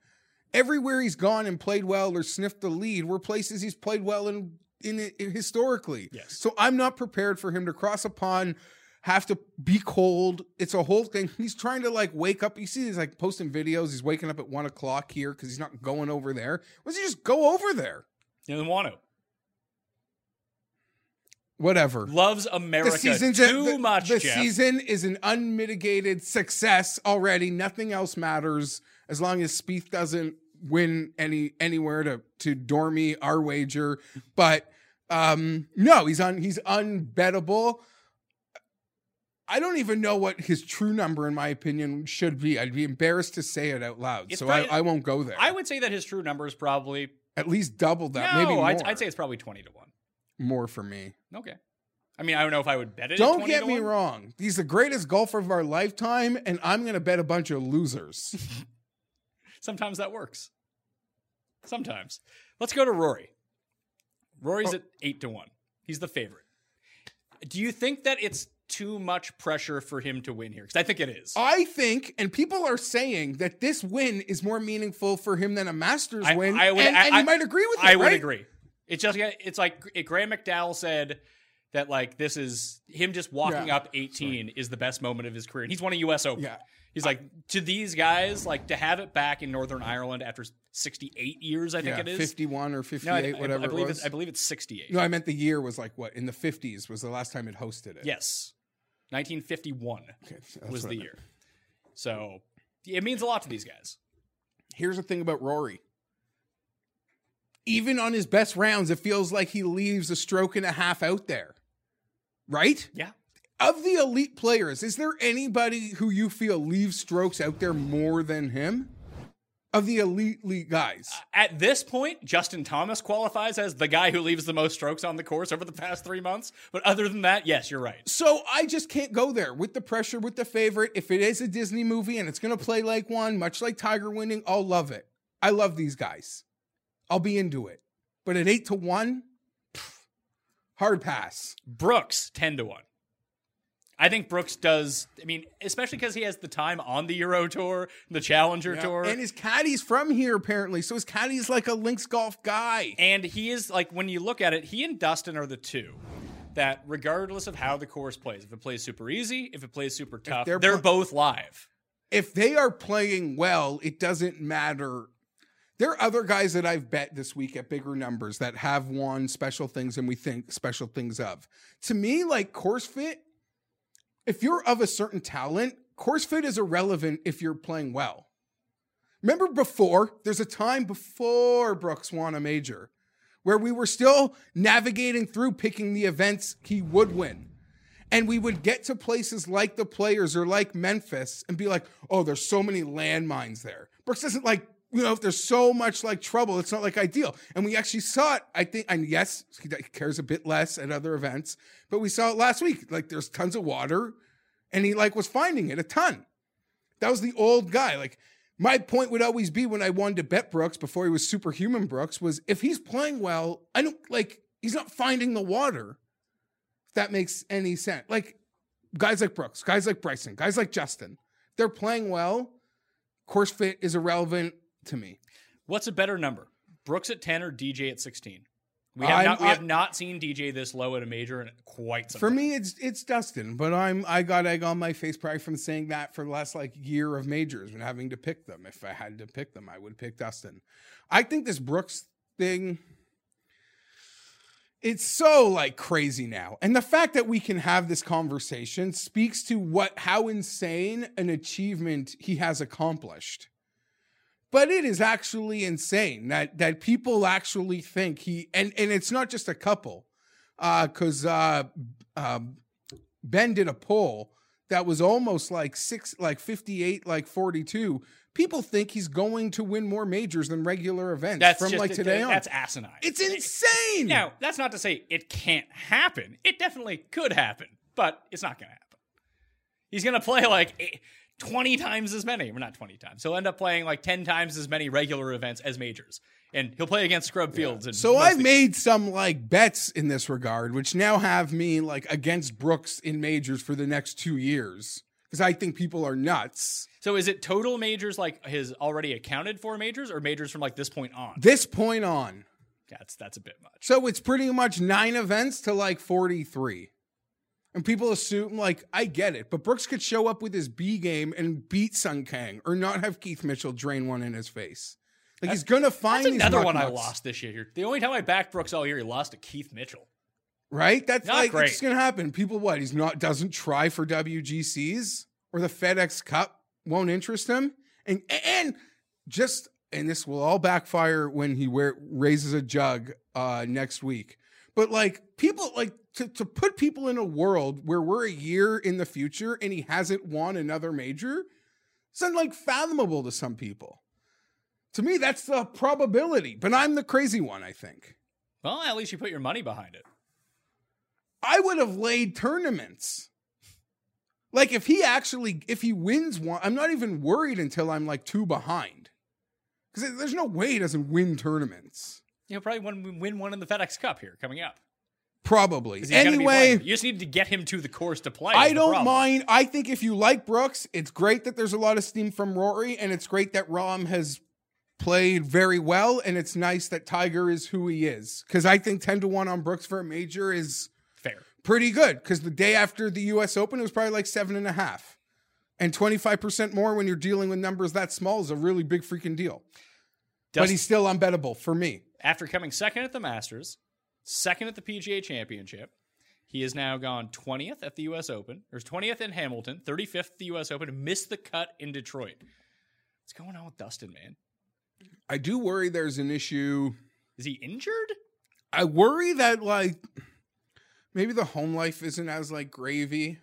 everywhere he's gone and played well or sniffed the lead were places he's played well in, in it historically. Yes. So I'm not prepared for him to cross a pond, have to be cold. It's a whole thing. He's trying to like wake up. You see, he's like posting videos. He's waking up at one o'clock here because he's not going over there. Why does he just go over there? You don't want to. Whatever. Loves America the season's too the, much. The Jeff. season is an unmitigated success already. Nothing else matters as long as Spieth doesn't win any anywhere to to Dormy our wager. But um no, he's on he's unbettable. I don't even know what his true number, in my opinion, should be. I'd be embarrassed to say it out loud, It's so probably- I, I won't go there. I would say that his true number is probably At least double that, no. maybe more. I'd, I'd say it's probably twenty to one. more for me. Okay. I mean, I don't know if I would bet it. Don't 20 get me 1. wrong. He's the greatest golfer of our lifetime, and I'm going to bet a bunch of losers. [laughs] Sometimes that works. Sometimes. Let's go to Rory. Rory's Oh. at eight to one. He's the favorite. Do you think that it's too much pressure for him to win here? Because I think it is. I think, and people are saying that this win is more meaningful for him than a Masters I- win. I would- and, I- and I- you might agree with it. I would agree. It's just it's like Graham McDowell said that like this is him just walking Yeah. up 18 is the best moment of his career. And he's won a US Open. Yeah. He's like to these guys like to have it back in Northern Ireland after 68 years I think Yeah, it is. 51 or 58, no, I, I- whatever I believe it was. it's I believe it's 68. no, I meant the year was like what in the 50s was the last time it hosted it. Yes. 1951 Okay, was what I the year. So it means a lot to these guys. Here's the thing about Rory. Even on his best rounds, it feels like he leaves a stroke and a half out there. Right? Yeah. Of the elite players, is there anybody who you feel leaves strokes out there more than him? Of the elite elite guys. Uh, at this point, Justin Thomas qualifies as the guy who leaves the most strokes on the course over the past three months. But other than that, yes, you're right. So I just can't go there with the pressure, with the favorite. If it is a Disney movie and it's going to play like one, much like Tiger winning, I'll love it. I love these guys. I'll be into it. But at eight to one, pff, hard pass. Brooks, 10 to 1. I think Brooks does, I mean, especially because he has the time on the Euro Tour, the Challenger Tour. And his caddy's from here, apparently. So his caddy's like a links golf guy. And he is like when you look at it, he and Dustin are the two that regardless of how the course plays, if it plays super easy, if it plays super tough, they're they're, pl- both live. If they are playing well, it doesn't matter. There are other guys that I've bet this week at bigger numbers that have won special things and we think special things of. To me, like course fit, if you're of a certain talent, course fit is irrelevant if you're playing well. Remember before, there's a time before Brooks won a major where we were still navigating through picking the events he would win. And we would get to places like the players or like Memphis and be like, oh, there's so many landmines there. Brooks doesn't like, you know, if there's so much like trouble, it's not like ideal. And we actually saw it, I think, and yes, he cares a bit less at other events, but we saw it last week. Like there's tons of water and he like was finding it a ton. That was the old guy. Like my point would always be when I wanted to bet Brooks before he was superhuman Brooks was if he's playing well, I don't like he's not finding the water. If that makes any sense. Like guys like Brooks, guys like Bryson, guys like Justin, they're playing well. Course fit is irrelevant to me. What's a better number? Brooks at 10 or DJ at 16? We have, I'm- not, we I- have not seen DJ this low at a major in quite some For time. me, it's it's Dustin, but I'm I got egg on my face probably from saying that for the last like year of majors and having to pick them. If I had to pick them, I would pick Dustin. I think this Brooks thing, it's so like crazy now, and the fact that we can have this conversation speaks to what how insane an achievement he has accomplished. But it is actually insane that that people actually think he and and it's not just a couple because uh, um, Ben did a poll that was almost like six, like 58, like 42. People think he's going to win more majors than regular events That's from just, like today on. That's asinine. it's insane. Now, that's not to say it can't happen. It definitely could happen, but it's not going to happen. He's going to play like eight- 20 times as many. Well, not 20 times. He'll end up playing like 10 times as many regular events as majors. And he'll play against scrub fields. And So I've made some like bets in this regard, which now have me like against Brooks in majors for the next two years because I think people are nuts. So is it total majors like his already accounted for majors or majors from like this point on? This point on, That's that's a bit much. So it's pretty much nine events to like 43. And people assume, like, I get it, but Brooks could show up with his B game and beat Sung Kang or not have Keith Mitchell drain one in his face. Like, he's going to find That's another one I lost this year. The only time I backed Brooks all year, he lost to Keith Mitchell. Right? That's Not like, great. it's going to happen. People, what? He's not, doesn't try for WGCs or the FedEx Cup won't interest him. And, and just, and this will all backfire when he wear, raises a jug uh, next week. But like people like to, to put people in a world where we're a year in the future and he hasn't won another major, it's like fathomable to some people. To me, that's the probability, but I'm the crazy one, I think. Well, at least you put your money behind it. I would have laid tournaments. Like if he actually if he wins one, I'm not even worried until I'm like two behind. Because there's no way he doesn't win tournaments. He'll probably win, win one in the FedEx Cup here coming up. Probably. 'Cause he's gonna be Anyway, you just need to get him to the course to play. I don't mind. I think if you like Brooks, it's great that there's a lot of steam from Rory, and it's great that Rahm has played very well, and it's nice that Tiger is who he is. Because I think 10 to 1 on Brooks for a major is Fair. pretty good. Because the day after the US Open, it was probably like seven and a half. And 25% more when you're dealing with numbers that small is a really big freaking deal. but he's still unbettable for me. after coming second at the Masters, second at the PGA Championship, he has now gone 20th at the U.S. Open. There's 20th in Hamilton, 35th at the U.S. Open, missed the cut in Detroit. What's going on with Dustin, man? I do worry there's an issue. Is he injured? I worry that like maybe the home life isn't as like gravy.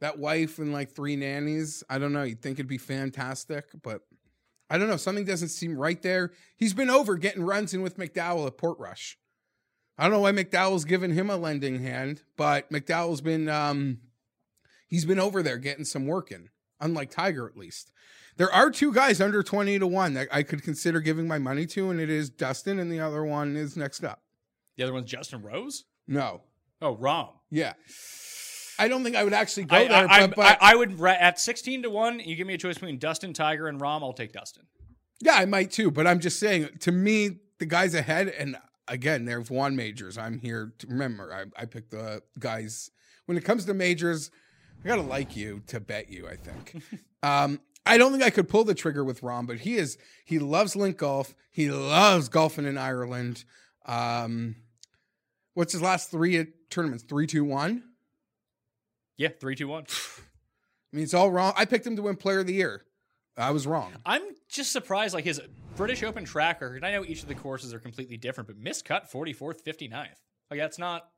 That wife and like three nannies. I don't know. You'd think it'd be fantastic, but I don't know. Something doesn't seem right there. He's been over getting runs in with McDowell at Portrush. I don't know why McDowell's given him a lending hand, but McDowell's been um he's been over there getting some work in, unlike Tiger at least. There are two guys under 20 to 1 that I could consider giving my money to, and it is Dustin, and the other one is next up. The other one's Justin Rose? No. Oh, Rahm. Yeah. I don't think I would actually go I, there, I, but, but I, I would, at 16 to 1, you give me a choice between Dustin, Tiger, and Rahm, I'll take Dustin. yeah, I might too. But I'm just saying, to me, the guys ahead, and again, they've won majors. I'm here to remember, I, I picked the guys. When it comes to majors, I gotta like you to bet you. I think. [laughs] um, I don't think I could pull the trigger with Rahm, but he is he loves link golf. He loves golfing in Ireland. Um, what's his last three tournaments? Three, two, one. Yeah, three, two, one. [sighs] I mean, it's all wrong. I picked him to win Player of the Year. I was wrong. I'm just surprised, like his British Open tracker, and I know each of the courses are completely different, but miscut 44th, 59th. Like that's not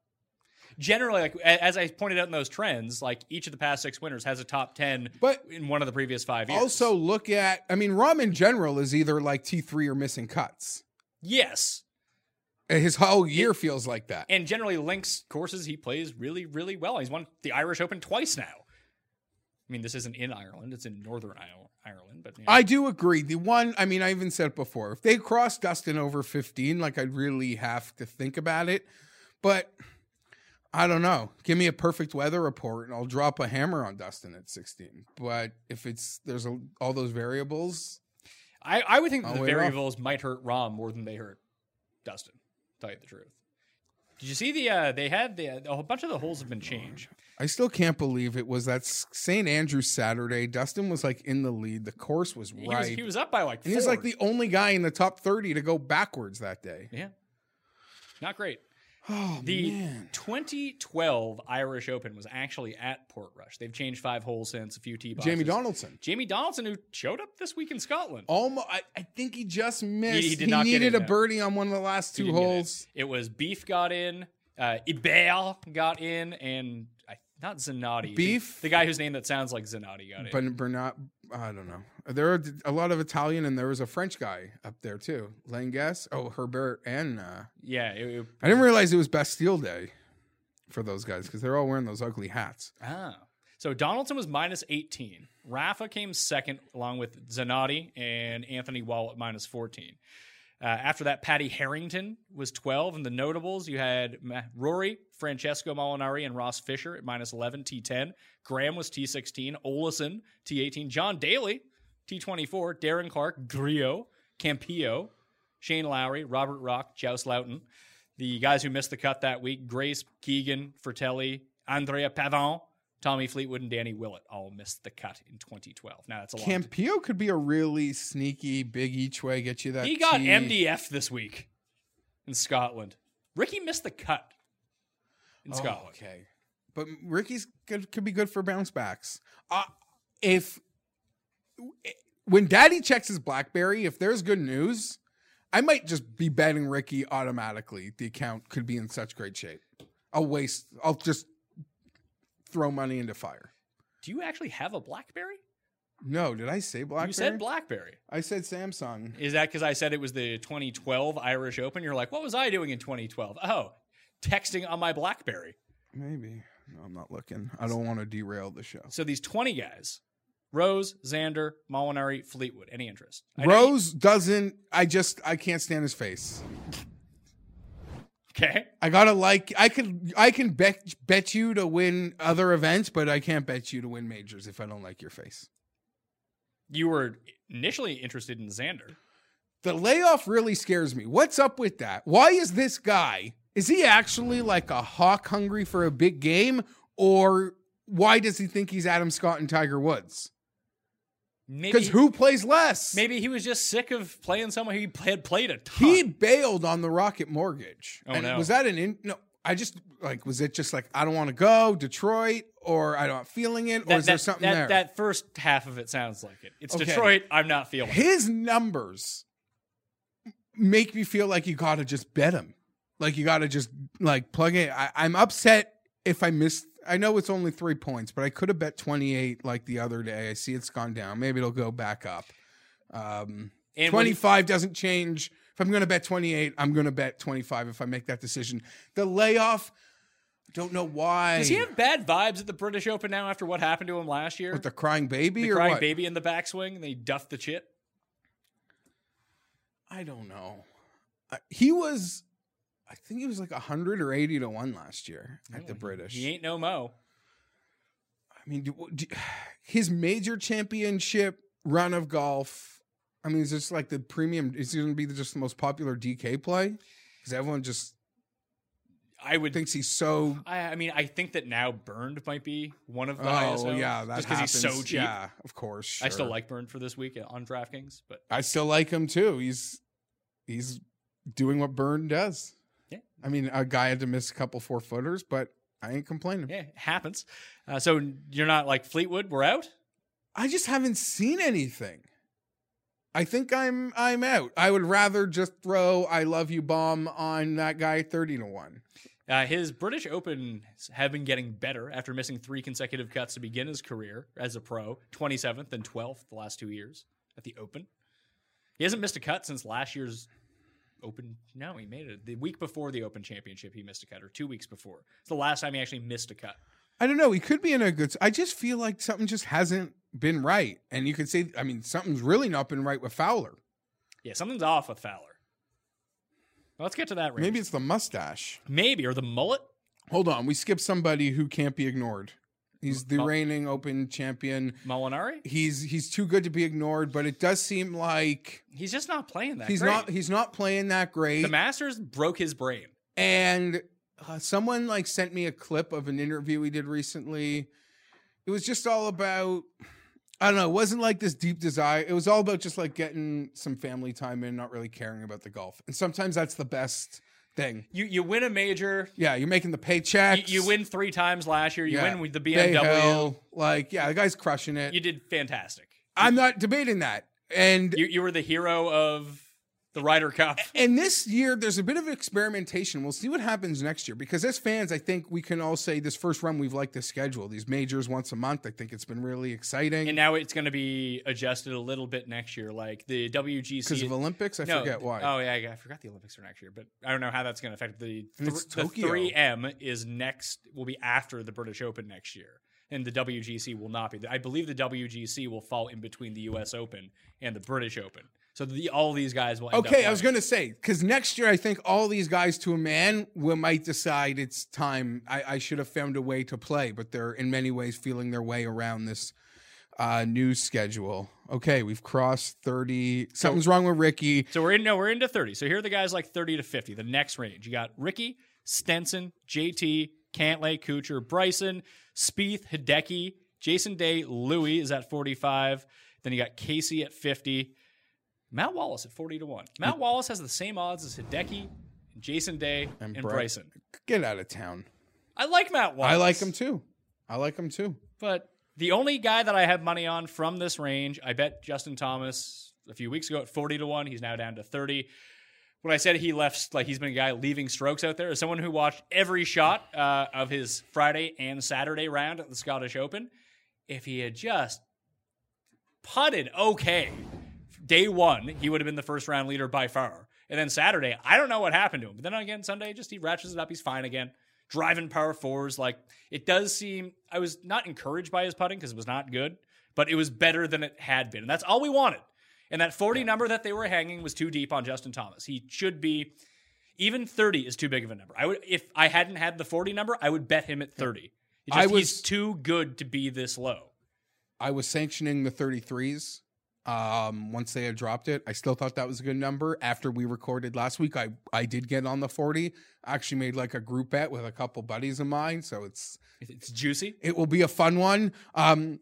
generally like as I pointed out in those trends, like each of the past six winners has a top ten But in one of the previous five years. also look at. I mean, Rom in general is either like T three or missing cuts. yes. His whole year feels like that. And generally links courses he plays really, really well. He's won the Irish Open twice now. I mean, this isn't in Ireland, it's in Northern Ire- Ireland, but you know. I do agree. The one, I mean, I even said it before. If they cross Dustin over 15, like I'd really have to think about it. But I don't know. Give me a perfect weather report and I'll drop a hammer on Dustin at 16. But if it's, there's a, all those variables, I, I would think the it off. variables might hurt Rahm more than they hurt Dustin. Tell you the truth. Did you see the? uh They had the a whole bunch of the holes have been changed. I still can't believe it was that St. Andrews Saturday. Dustin was like in the lead. The course was He, right. was, he was up by like. and he was like the only guy in the top 30 to go backwards that day. yeah, not great. [sighs] Oh, The man. 2012 Irish Open was actually at Portrush. They've changed five holes since a few tee boxes. Jamie Donaldson. Jamie Donaldson, who showed up this week in Scotland. Almost, I, I think he just missed. He, did not needed a birdie on one of the last two didn't get in. holes. It was Beef got in, uh, Ibel got in, and not Zanotti. Beef? the, guy whose name that sounds like Zanotti got in. But Bernard, I don't know. There are a lot of Italian, and there was a French guy up there too. Lane Oh, Herbert and uh, yeah, it, it- I didn't realize it was Bastille Day for those guys because they're all wearing those ugly hats. Ah. So Donaldson was minus 18. Rafa came second along with Zanotti and Anthony Wall at minus 14. Uh, after that, Patty Harrington was 12. And the notables, you had Rory, Francesco Molinari, and Ross Fisher at minus 11, T10. Graham was T16. Olesen, T18. John Daly, T24. Darren Clarke, Grio, Campillo, Shane Lowry, Robert Rock, Joust. The guys who missed the cut that week, Grace, Keegan, Frittelli, Andrea Pavan, Tommy Fleetwood, and Danny Willett all missed the cut in 2012. Now that's a Campillo could be a really sneaky big each way, get you that. He got tee. MDF this week in Scotland. Ricky missed the cut in Oh, Scotland. okay, but Ricky's good, could be good for bounce backs. Uh, if when Daddy checks his BlackBerry, if there's good news, I might just be betting Ricky automatically. The account could be in such great shape. I'll waste. I'll just throw money into fire. Do you actually have a BlackBerry? No, did I say BlackBerry? You said BlackBerry. I said Samsung. Is that because I said it was the 2012 Irish Open? You're like, what was I doing in 2012? Oh, texting on my BlackBerry. Maybe. No, I'm not looking. I don't want to derail the show. So these 20 guys Rose, Xander, Molinari, Fleetwood. Any interest? I Rose doesn't. I just. I can't stand his face. Okay. I gotta like. I could. I can bet bet you to win other events, but I can't bet you to win majors if I don't like your face. You were initially interested in Xander. The layoff really scares me. What's up with that? Why is this guy? Is he actually like a hawk hungry for a big game, or why does he think he's Adam Scott and Tiger Woods? Because who plays less? Maybe he was just sick of playing someone he had played a ton. He bailed on the Rocket Mortgage. Oh, And no. Was that an in? No, I just like. Was it just like I don't want to go Detroit, or I'm not feeling it, or that, is there something that, there? That first half of it sounds like it. It's Okay. Detroit. I'm not feeling. it. His numbers make me feel like you got to just bet him. Like you got to just like plug it. I, I'm upset if I missed. I know it's only three points, but I could have bet 28 like the other day. I see it's gone down. Maybe it'll go back up. Um, And when he- 25 doesn't change. If I'm going to bet 28, I'm going to bet 25 if I make that decision. The layoff, I don't know why. Does he have bad vibes at the British Open now after what happened to him last year? with the crying baby The or crying what? baby in the backswing, and they duffed the chit. I don't know. Uh, he was, I think he was like 100 or 80 to 1 last year at the British. He ain't no mo. I mean, do, do, [sighs] his major championship run of golf, I mean, is this like the premium? Is he going to be just the most popular DK play? Because everyone just, I would. thinks he's so. I, I mean, I think that now Bernd might be one of the Oh yeah, that just because he's so cheap. Yeah, of course. I still like Bernd for this week on DraftKings, but I still like him too. He's he's doing what Bernd does. Yeah. I mean, a guy had to miss a couple four footers, but I ain't complaining. yeah, it happens. Uh, so you're not like Fleetwood. We're out. I just haven't seen anything. I think I'm I'm out. I would rather just throw "I love you" bomb on that guy thirty to one. Uh, his British Open have been getting better after missing three consecutive cuts to begin his career as a pro, 27th and 12th the last two years at the Open. He hasn't missed a cut since last year's Open. No, he made it the week before the Open Championship. He missed a cut, or two weeks before. It's the last time he actually missed a cut. I don't know. He could be in a good. I just feel like something just hasn't been right, and you could say, I mean, something's really not been right with Fowler. Yeah, something's off with Fowler. Well, let's get to that range. Maybe it's the mustache. maybe or the mullet. Hold on, we skipped somebody who can't be ignored. He's the reigning Open champion. Molinari. He's he's too good to be ignored, but it does seem like He's just not playing that. he's great. not he's not playing that great. The Masters broke his brain. and uh, someone like sent me a clip of an interview he did recently. It was just all about I don't know, it wasn't like this deep desire. It was all about just like getting some family time in, not really caring about the golf. And sometimes that's the best thing. You you win a major. Yeah, you're making the You, paychecks. you win three times last year. You Yeah. win with the BMW. Hill, like, yeah, the guy's crushing it. You did fantastic. I'm not debating that. And You you were the hero of the Ryder Cup. and this year there's a bit of experimentation. We'll see what happens next year because as fans, I think we can all say this first run we've liked the schedule. These majors once a month. I think it's been really exciting. And now it's going to be adjusted a little bit next year. Like the WGC. because of Olympics, I No, forget why. Oh yeah, I forgot the Olympics are next year, but I don't know how that's going to affect the. It's the Tokyo. 3M is next. Will be after the British Open next year, and the WGC will not be. I believe the WGC will fall in between the U.S. Open and the British Open. So the, all these guys will. End up okay, I was going to say because next year I think all these guys to a man will might decide it's time. I, I should have found a way to play, but they're in many ways feeling their way around this uh, new schedule. Okay, we've crossed thirty. Something's wrong with Ricky. So we're in. No, we're into thirty. So here are the guys like thirty to fifty. The next range, you got Ricky, Stenson, JT, Cantlay, Kuchar, Bryson, Spieth, Hideki, Jason Day, Louis is at forty-five. Then you got Casey at fifty. Matt Wallace at forty to one. Matt Wallace has the same odds as Hideki, Jason Day, and, Bry- Bryson. Get out of town. I like Matt Wallace. I like him too. I like him too. But the only guy that I have money on from this range, I bet Justin Thomas a few weeks ago at 40 to 1. He's now down to 30. When I said he left, like he's been a guy leaving strokes out there, as someone who watched every shot uh, of his Friday and Saturday round at the Scottish Open, if he had just putted okay, day one, he would have been the first round leader by far. And then Saturday, I don't know what happened to him. But then again, Sunday, just he ratchets it up. He's fine again. Driving power fours. Like, it does seem, I was not encouraged by his putting because it was not good, but it was better than it had been. And that's all we wanted. And that 40 number that they were hanging was too deep on Justin Thomas. He should be, even 30 is too big of a number. I would, if I hadn't had the 40 number, I would bet him at 30. It's I was- he's too good to be this low. I was sanctioning the 33s um, once they had dropped it. I still thought that was a good number. After we recorded last week, I, I did get on the 40. I actually made like a group bet with a couple buddies of mine. So it's It's juicy. it will be a fun one. Um,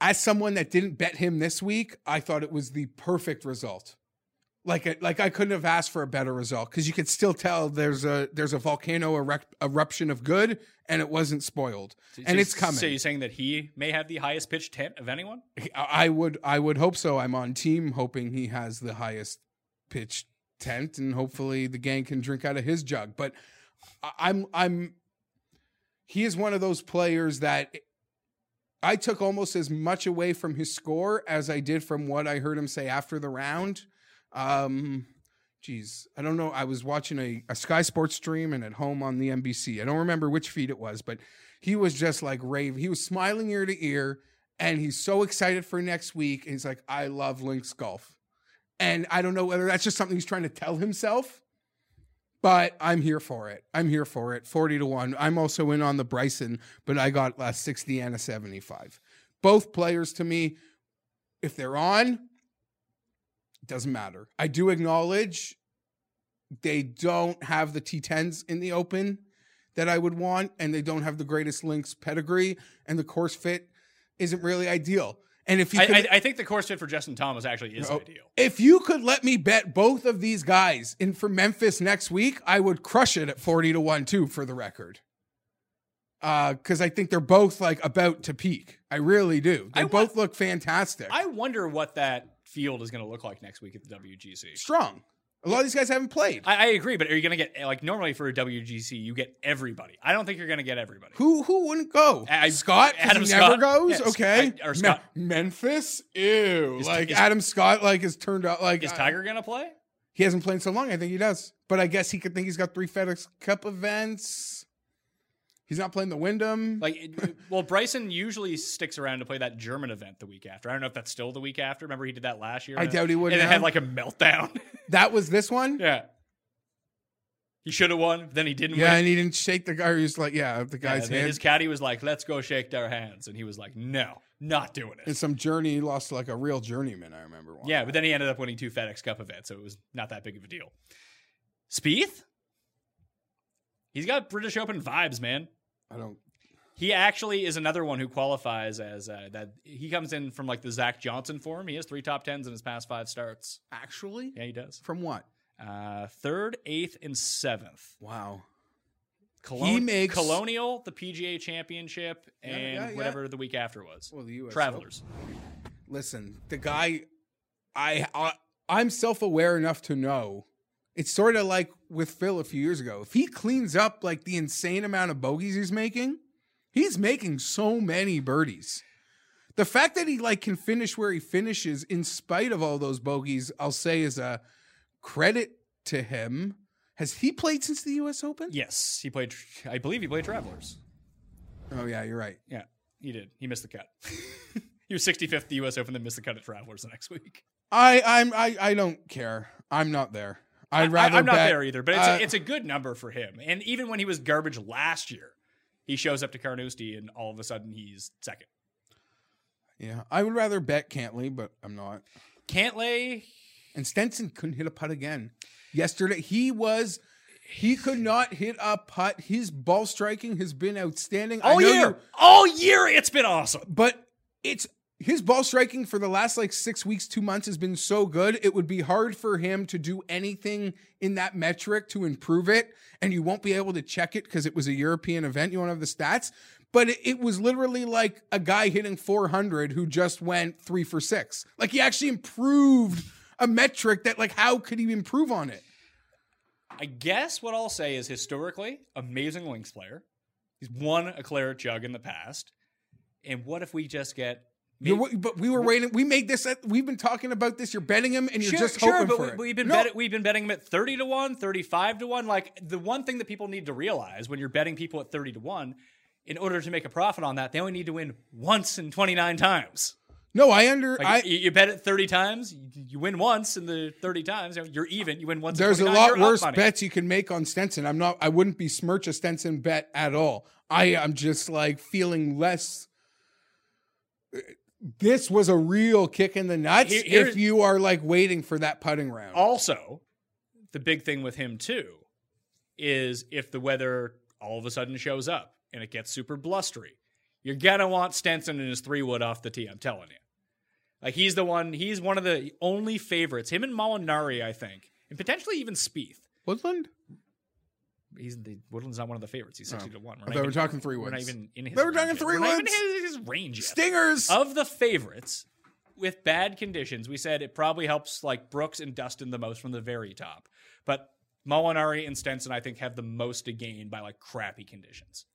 as someone that didn't bet him this week, I thought it was the perfect result. Like it, like I couldn't have asked for a better result because you could still tell there's a there's a volcano erect, eruption of good and it wasn't spoiled and So- it's coming. So you're saying that he may have the highest pitched tent of anyone? I would I would hope so. I'm on team hoping he has the highest pitched tent and hopefully the gang can drink out of his jug. But I- I'm I'm he is one of those players that I took almost as much away from his score as I did from what I heard him say after the round. Um geez, I don't know. I was watching a, a Sky Sports stream and at home on the NBC. I don't remember which feed it was, but he was just like rave. He was smiling ear to ear and he's so excited for next week. And he's like, I love Links Golf. And I don't know whether that's just something he's trying to tell himself, but I'm here for it. I'm here for it. 40 to 1. I'm also in on the Bryson, but I got a 60 and a 75. Both players to me, if they're on, doesn't matter. I do acknowledge they don't have the T10s in the open that I would want, and they don't have the greatest links pedigree, and the course fit isn't really ideal. And if you I, could, I, I think the course fit for Justin Thomas actually is Oh, ideal. if you could let me bet both of these guys in for Memphis next week, I would crush it at 40 to 1 too for the record. Uh, cuz I think they're both like about to peak. I really do. They I wa- both look fantastic. I wonder what that field is going to look like next week at the WGC. Strong. A lot of these guys haven't played. I, I agree, but are you going to get like normally for a WGC you get everybody? I don't think you're going to get everybody. Who who wouldn't go? I- Scott Adam he never goes. Okay, I- or Me- Scott. Memphis. Ew. Is- like is- Adam Scott, like has turned out like Is Tiger going to play? He hasn't played so long. I think he does, but I guess he could think he's got three FedEx Cup events. He's not playing the Wyndham. Like, it- well, Bryson usually sticks around to play that German event the week after. I don't know if that's still the week after. Remember he did that last year. I doubt he would And now. had like a meltdown. [laughs] that was this one. yeah, he should have won. Then he didn't. Yeah, win. and he didn't shake the guy. He was like, yeah, the guy's and then hand. his caddy was like, "Let's go shake their hands," and he was like, "No, not doing it." it." some journey, he lost like a real journeyman. I remember. One. Yeah, but then he ended up winning two FedEx Cup events, so it was not that big of a deal. Spieth, he's got British Open vibes, man. I don't. He actually is another one who qualifies as uh, that. He comes in from like the Zach Johnson form. He has three top tens in his past five starts. Actually, Yeah, he does. from what? Uh, third, eighth, and seventh. Wow. Colon- He makes- Colonial, the PGA Championship, and yeah, yeah. whatever the week after was. Well, the U.S. Travelers. Listen, the guy, I, I I'm self aware enough to know. It's sort of like with Phil a few years ago. If he cleans up like the insane amount of bogeys he's making, he's making so many birdies. The fact that he like can finish where he finishes in spite of all those bogeys, I'll say is a credit to him. Has he played since the U.S. Open? Yes, he played. I believe he played Travelers. Oh yeah, you're right. Yeah, he did. He missed the cut. [laughs] he was 65th at the U.S. Open, then missed the cut at Travelers the next week. I I'm I I don't care. I'm not there. I'd rather. I, am not bet- there either, but it's, uh, a, it's a good number for him. And even when he was garbage last year, he shows up to Carnoustie and all of a sudden he's second. Yeah, I would rather bet Cantlay, but I'm not. Cantlay And Stenson couldn't hit a putt again. Yesterday, he was he could not hit a putt. His ball striking has been outstanding. I all know year, you- all year, it's been awesome. but it's his ball striking for the last like six weeks, two months has been so good. It would be hard for him to do anything in that metric to improve it, and you won't be able to check it because it was a European event. You won't have the stats. But it, it was literally like a guy hitting 400 who just went three for six. Like he actually improved a metric that, like, how could he improve on it? I guess what I'll say is historically, amazing links player. He's won a claret jug in the past. And what if we just get You're, but we were waiting. We made this. At, we've been talking about this. You're betting him, and you're sure, just sure, hoping but for we, it. we've been No. bet, we've been betting him at 30 to 1, 35 to 1. Like the one thing that people need to realize when you're betting people at 30 to 1, in order to make a profit on that, they only need to win once in 29 times. No, I under. Like I you, you bet it 30 times, you, you win once in the 30 times, you know, you're even, you win once in There's a lot worse bets you can make on Stenson. I'm not. I wouldn't besmirch a Stenson bet at all. I am just like feeling less. This was a real kick in the nuts. Here- if you are like waiting for that putting round, Also, the big thing with him too is if the weather all of a sudden shows up and it gets super blustery, you're gonna want Stenson and his three wood off the tee. I'm telling you, like he's the one. He's one of the only favorites. Him and Molinari, I think, and potentially even Spieth. Woodland. He's the Woodland's not one of the favorites. He's sixty oh. to one. I thought we were talking three We're not woods. even in his. They were talking three We're not even in his, his range yet. Stingers. Of the favorites, with bad conditions, we said it probably helps like Brooks and Dustin the most from the very top. But Molinari and Stenson, I think, have the most to gain by like crappy conditions.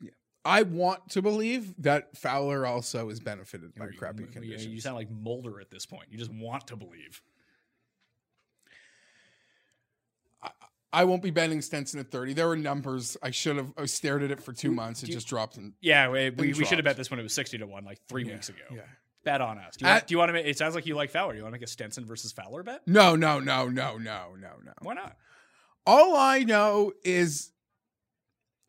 Yeah, I want to believe that Fowler also is benefited by You- crappy you- conditions. You sound like Mulder at this point. You just want to believe. I won't be betting Stenson at 30. There were numbers. I should have I stared at it for two months. It you- just dropped. In, Yeah, we, we, we should have bet this when it was sixty to one, like three weeks ago. yeah. Bet on us. Do you, At- want, do you want to make? It sounds like you like Fowler. Do You want to make a Stenson versus Fowler bet? No, no, no, no, no, no, no. Why not? All I know is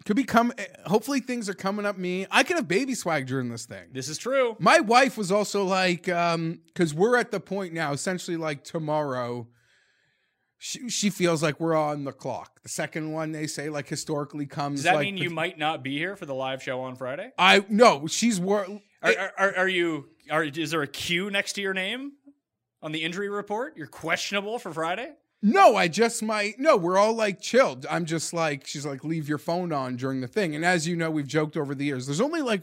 could be come. Hopefully, things are coming up me. I can have baby swag during this thing. This is true. My wife was also like, um, because we're at the point now, essentially like tomorrow. She, she feels like we're on the clock. The second one they say like historically comes. Does that like, mean you might not be here for the live show on Friday? I no, she's wor- Are, are, are, are you? Are, is there a Q next to your name on the injury report? You're questionable for Friday. No, I just might. No, we're all like chilled. I'm just like, she's like, leave your phone on during the thing. And as you know, we've joked over the years. There's only like,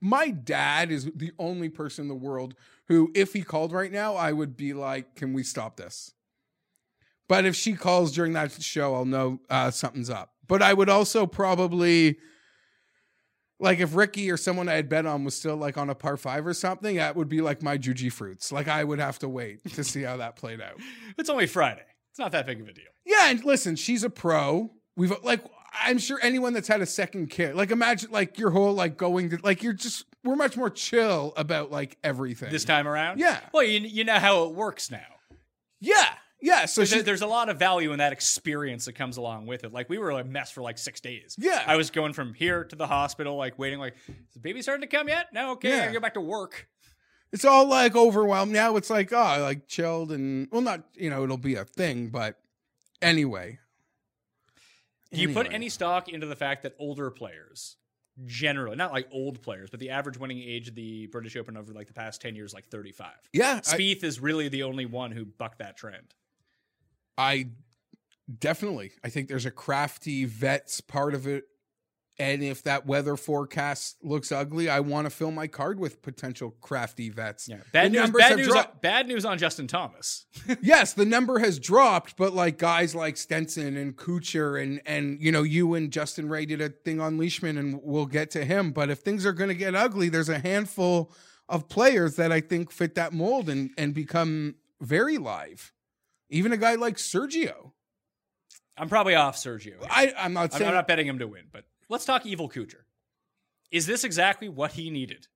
my dad is the only person in the world who, if he called right now, I would be like, can we stop this? But if she calls during that show, I'll know uh, something's up. But I would also probably, like, if Ricky or someone I had bet on was still like on a par five or something, that would be like my Juji fruits. Like, I would have to wait to see how that played out. [laughs] It's only Friday. It's not that big of a deal. Yeah, and listen, she's a pro. We've like I'm sure anyone that's had a second kid, like imagine like your whole like going to like you're just we're much more chill about like everything. This time around, Yeah. Well, you, you know how it works now. Yeah. Yeah. So There's, she there's a lot of value in that experience that comes along with it. Like we were a mess for like six days. Yeah. I was going from here to the hospital, like waiting, like is the baby starting to come yet? No, okay, I Yeah. gotta go back to work. it's all like overwhelmed. Now it's like, oh, like chilled and well not, you know, it'll be a thing, but anyway. Do you put any stock into the fact that older players, generally, not like old players, but the average winning age of the British Open over like the past 10 years, like 35? Yeah. I, Spieth is really the only one who bucked that trend. I definitely I think there's a crafty vets part of it. And if that weather forecast looks ugly, I want to fill my card with potential crafty vets. Yeah. Bad The news. Bad news, dropped. on, bad news on Justin Thomas. [laughs] yes, the number has dropped, but like guys like Stenson and Kuchar and and you know you and Justin Ray did a thing on Leishman, and we'll get to him. But if things are going to get ugly, there's a handful of players that I think fit that mold and and become very live. Even a guy like Sergio. I'm probably off Sergio. here. I I'm not saying I'm not betting him to win, but let's talk Evil Kuchar. Is this exactly what he needed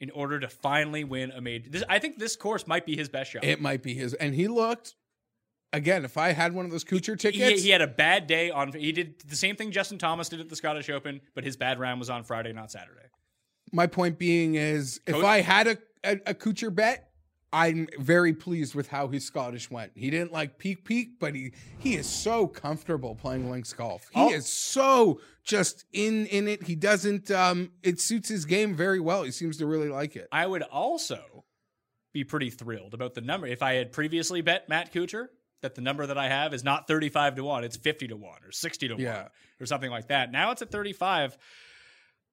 in order to finally win a major? This, I think this course might be his best shot. it might be his, and he looked. Again, if I had one of those Kuchar tickets, he had a bad day on. He did the same thing Justin Thomas did at the Scottish Open, but his bad round was on Friday, not Saturday. my point being is if Coach- I had a, a, a Kuchar bet, I'm very pleased with how his Scottish went. He didn't like peak peak, but he he is so comfortable playing links golf. He Oh. is so just in in it. He doesn't um it suits his game very well. He seems to really like it. I would also be pretty thrilled about the number if I had previously bet Matt Kuchar that the number that I have is not 35 to 1, it's 50 to 1 or 60 to 1 or something like that. Now it's at 35.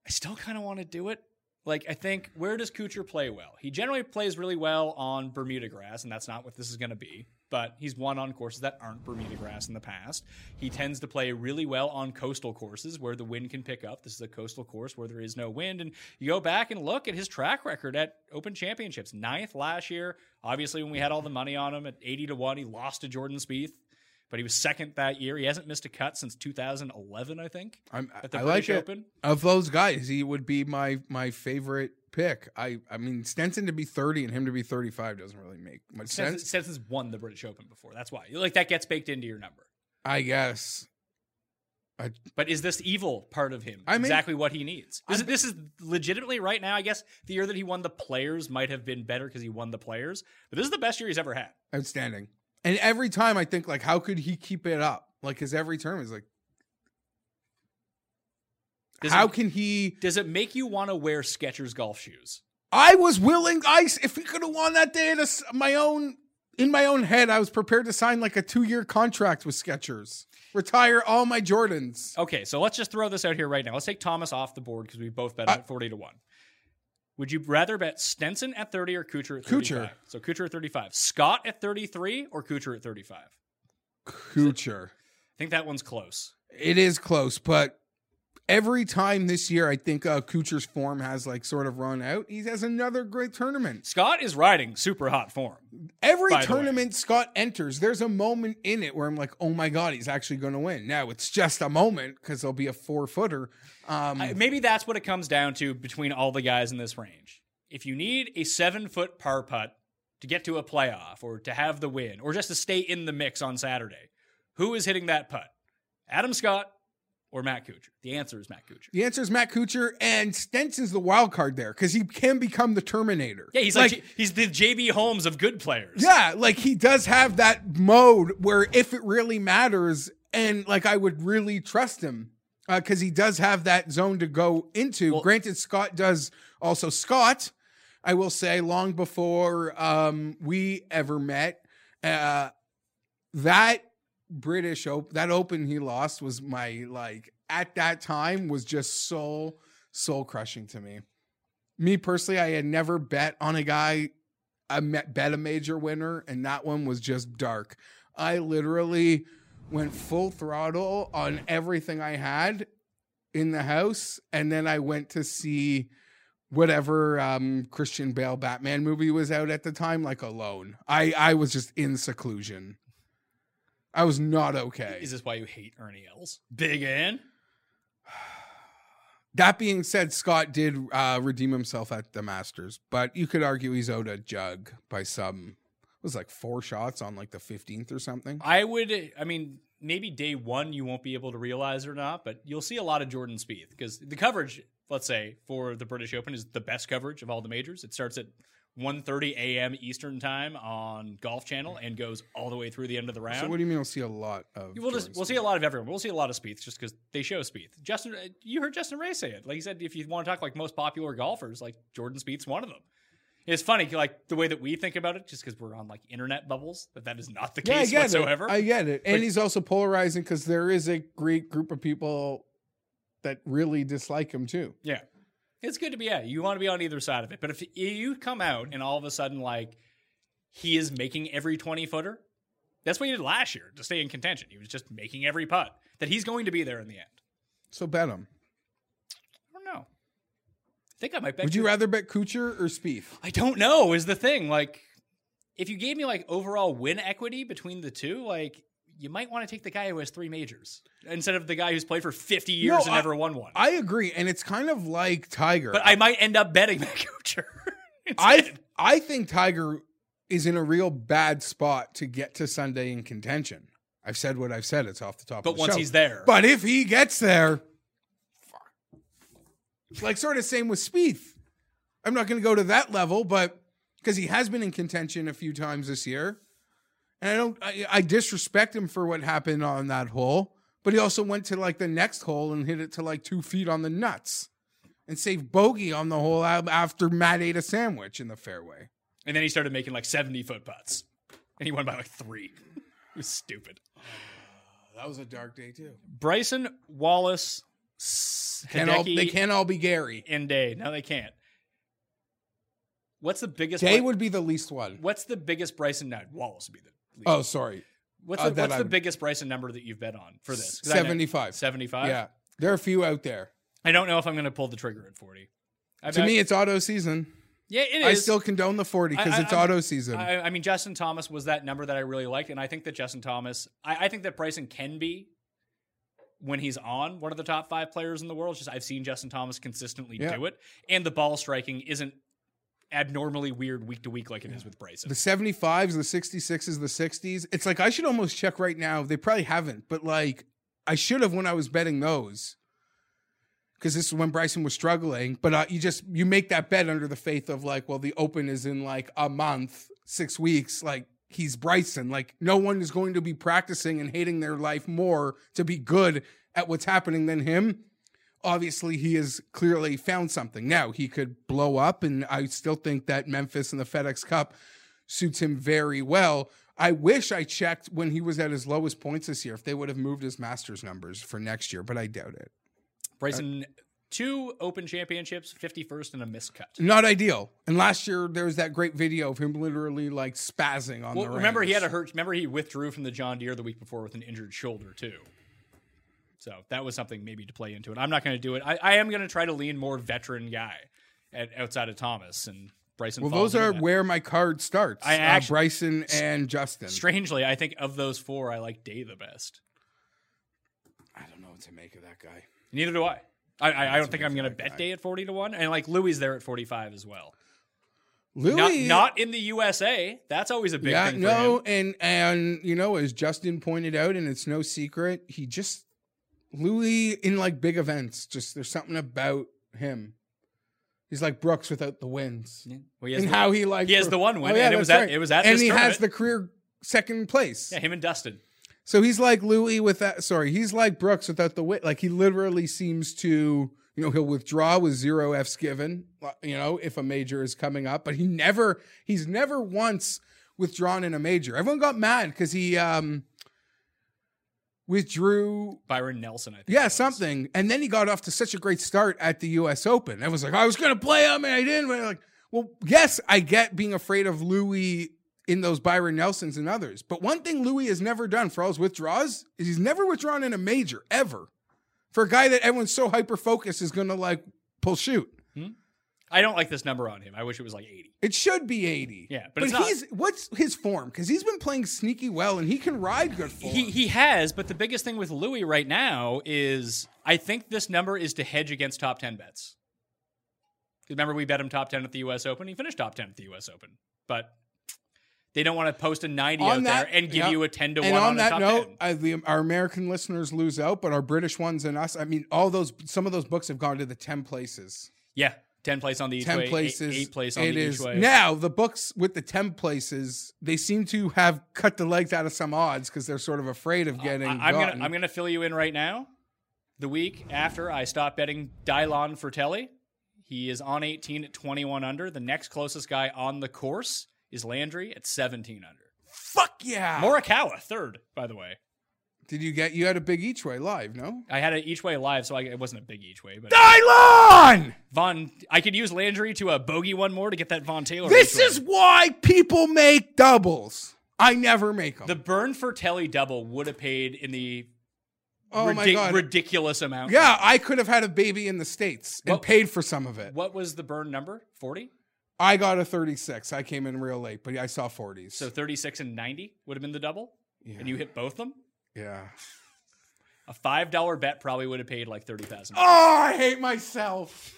I still kind of want to do it. Like, I think, where does Kuchar play well? He generally plays really well on Bermuda grass, and that's not what this is going to be. But he's won on courses that aren't Bermuda grass in the past. He tends to play really well on coastal courses where the wind can pick up. This is a coastal course where there is no wind. And you go back and look at his track record at Open Championships. Ninth last year. Obviously, when we had all the money on him at 80 to 1, he lost to Jordan Spieth. But he was second that year. He hasn't missed a cut since 2011, I think. I'm, At the I British like it. Open? Of those guys, he would be my my favorite pick. I I mean Stenson to be 30 and him to be 35 doesn't really make much Stenson, sense. Stenson's won the British Open before. That's why. Like that gets baked into your number. I guess. But is this evil part of him I mean- exactly what he needs? Is- this is legitimately right now. I guess the year that he won the Players might have been better because he won the Players, but this is the best year he's ever had. Outstanding. And every time I think like, how could he keep it up? Like his every term is like, Does how it, can he? does it make you want to wear Skechers golf shoes? I was willing. I if he could have won that day, a s my own in my own head, I was prepared to sign like a two year contract with Skechers, retire all my Jordans. Okay, so let's just throw this out here right now. Let's take Thomas off the board because we both bet him I- at forty to one. Would you rather bet Stenson at thirty or Kuchar at thirty-five? Kuchar. So Kuchar at thirty-five, Scott at thirty-three, or Kuchar at thirty-five? Kuchar. I think that one's close. It is close, but every time this year, I think uh, Kuchar's form has like sort of run out. He has another great tournament. Scott is riding super hot form. Every By the way. tournament Scott enters, there's a moment in it where I'm like, oh my God, he's actually going to win. Now it's just a moment because there'll be a four footer. Um, I- maybe that's what it comes down to between all the guys in this range. If you need a seven foot par putt to get to a playoff or to have the win or just to stay in the mix on Saturday, who is hitting that putt? Adam Scott or Matt Kuchar? The answer is Matt Kuchar. The answer is Matt Kuchar, and Stenson's the wild card there because he can become the Terminator. Yeah, he's like, he's the JB Holmes of good players. Yeah, like he does have that mode where if it really matters, and like I would really trust him because he does have that zone to go into. Well- Granted, Scott does also. Scott, I will say, long before um, we ever met, uh, that British Open, that Open he lost was my like at that time was just so soul crushing to me. Me personally, I had never bet on a guy I met bet a major winner, and that one was just dark. I literally went full throttle on everything I had in the house, and then I went to see whatever um, Christian Bale Batman movie was out at the time, like alone. I I was just in seclusion. I was not okay. Is this why you hate Ernie Els? Big N? [sighs] That being said, Scott did uh, redeem himself at the Masters, but you could argue he's owed a jug by some. It was like four shots on like the fifteenth or something. I would, I mean, maybe day one you won't be able to realize it or not, but you'll see a lot of Jordan Spieth because the coverage, let's say, for the British Open is the best coverage of all the majors. It starts at 1.30 a.m. Eastern time on Golf Channel and goes all the way through the end of the round. So what do you mean? We'll see a lot of. We'll just we'll see a lot of everyone. We'll see a lot of Spieth just because they show Spieth. Justin, uh, you heard Justin Ray say it. Like he said, if you want to talk like most popular golfers, like Jordan Spieth's one of them. It's funny, like the way that we think about it, just because we're on like internet bubbles, that that is not the Yeah, I case get whatsoever. it. I get it, and But- he's also polarizing because there is a great group of people that really dislike him too. Yeah. It's good to be, yeah, you want to be on either side of it. But if you come out and all of a sudden, like, he is making every 20 footer, that's what he did last year to stay in contention. He was just making every putt, that he's going to be there in the end. So bet him. I don't know. I think I might bet. Would you Ku- rather bet Kuchar or Spieth? I don't know, is the thing. Like, if you gave me, like, overall win equity between the two, like, you might want to take the guy who has three majors instead of the guy who's played for 50 years No, and I- never won one. I agree, and it's kind of like Tiger. but I might end up betting [laughs] Matt Kuchar. [laughs] I. I think Tiger is in a real bad spot to get to Sunday in contention. I've said what I've said. It's off the top. But of the once show. he's there. but if he gets there, fuck. like sort of same with Spieth. I'm not going to go to that level, but because he has been in contention a few times this year, and I don't, I, I disrespect him for what happened on that hole. But he also went to like the next hole and hit it to like two feet on the nuts, and saved bogey on the hole after Matt ate a sandwich in the fairway. And then he started making like 70 foot putts. And he won by like three. it was stupid. [sighs] That was a dark day too. Bryson, Wallace, Can't all, they can't all be Gary. and Day. No, they can't. What's the biggest Day would be the least one. What's the biggest Bryson no, Wallace would be the Oh, sorry. what's uh, the, what's the biggest Bryson number that you've bet on for this? 75. 75? Yeah. There are a few out there. I don't know if I'm going to pull the trigger at 40. I To bet- me, it's auto season. yeah, it is. I still condone the 40 because I- I- it's I'm- auto season. I, I mean, Justin Thomas was that number that I really liked, and I think that Justin Thomas, I, I think that Bryson can be when he's on one of the top five players in the world. Just I've seen Justin Thomas consistently Yeah. do it, and the ball striking isn't abnormally weird week to week like it is with Bryson. the 75s, the 66s, the 60s. It's like I should almost check right now. They probably haven't, but like I should have when I was betting those. Because this is when Bryson was struggling, but uh, you just you make that bet under the faith of like, well, the Open is in like a month, six weeks. Like he's Bryson. Like no one is going to be practicing and hating their life more to be good at what's happening than him. Obviously, he has clearly found something. Now he could blow up, and I still think that Memphis and the FedEx Cup suits him very well. I wish I checked when he was at his lowest points this year if they would have moved his Masters numbers for next year, but I doubt it. Bryson, two Open championships, 51st and a miscut. Not ideal. And last year there was that great video of him literally like spazzing on Well, the. remember he had a hurt. Remember he withdrew from the John Deere the week before with an injured shoulder too. So that was something maybe to play into it. I'm not going to do it. I, I am going to try to lean more veteran guy at, outside of Thomas and Bryson. Well, those are where my card starts. I uh, Bryson and Justin. Strangely, I think of those four, I like Day the best. I don't know what to make of that guy. Neither do I. I, I, I don't think I'm going to bet Day at 40 to one, and like Louis there at 45 as well. Louis, Not not in the USA. That's always a big yeah, thing. No, him. and and you know, as Justin pointed out, and it's no secret, he just Louis in like big events, just there's something about him. He's like Brooks without the wins. Well, he has And the, how he like he has the one win, and it was that's at- it was at and he has the career second place. yeah, him and Dustin. So he's like Louis with that. Sorry, he's like Brooks without the wit. Like he literally seems to, you know, he'll withdraw with zero F's given. uh, You know, if a major is coming up, but he never, he's never once withdrawn in a major. Everyone got mad because he um withdrew. Byron Nelson, I think. Yeah, something, and then he got off to such a great start at the U.S. Open. I was like, I was going to play him, and I didn't. But like, well, yes, I get being afraid of Louis in those Byron Nelsons and others. But one thing Louis has never done for all his withdraws is he's never withdrawn in a major ever. For a guy that everyone's so hyper focused is going to like pull shoot. Hmm? I don't like this number on him. I wish it was like 80. It should be 80. Yeah, but it's not. he's what's his form? Because he's been playing sneaky well and he can ride good form. He he has, but the biggest thing with Louis right now is I think this number is to hedge against top 10 bets. Remember, we bet him top 10 at the U.S. Open. He finished top 10 at the U.S. Open, but they don't want to post a 90 out there and give yeah. you a 10 to and 1 on, on, that top note, 10. I, the, our American listeners lose out, but our British ones and us, I mean, all those, some of those books have gone to the 10 places. Yeah, 10 place on the each 10 way, eight- places. eight, place on it the is each way. Now, the books with the 10 places, they seem to have cut the legs out of some odds because they're sort of afraid of getting. I, am gonna I'm gonna fill you in right now. The week after I stopped betting Dylan Frittelli, he is on 18 at 21 under. The next closest guy on the course is Landry at 17 under. Fuck yeah. Morikawa third, by the way. Did you get, you had a big each way live, no? I had an each way live, so I, it wasn't a big each way. But Dylan! Vaughn, I could use Landry to a bogey one more to get that Vaughn Taylor. This each way. is why people make doubles. I never make them. the Bernd Frittelli double would have paid in the oh my ridic- God. ridiculous amount. Yeah, I could have had a baby in the States and What- paid for some of it. What was the Bernd number? 40. I got a 36. I came in real late, but I saw 40s. So 36 and 90 would have been the double, yeah. and you hit both them. Yeah. A five dollar bet probably would have paid like thirty thousand. Oh, I hate myself.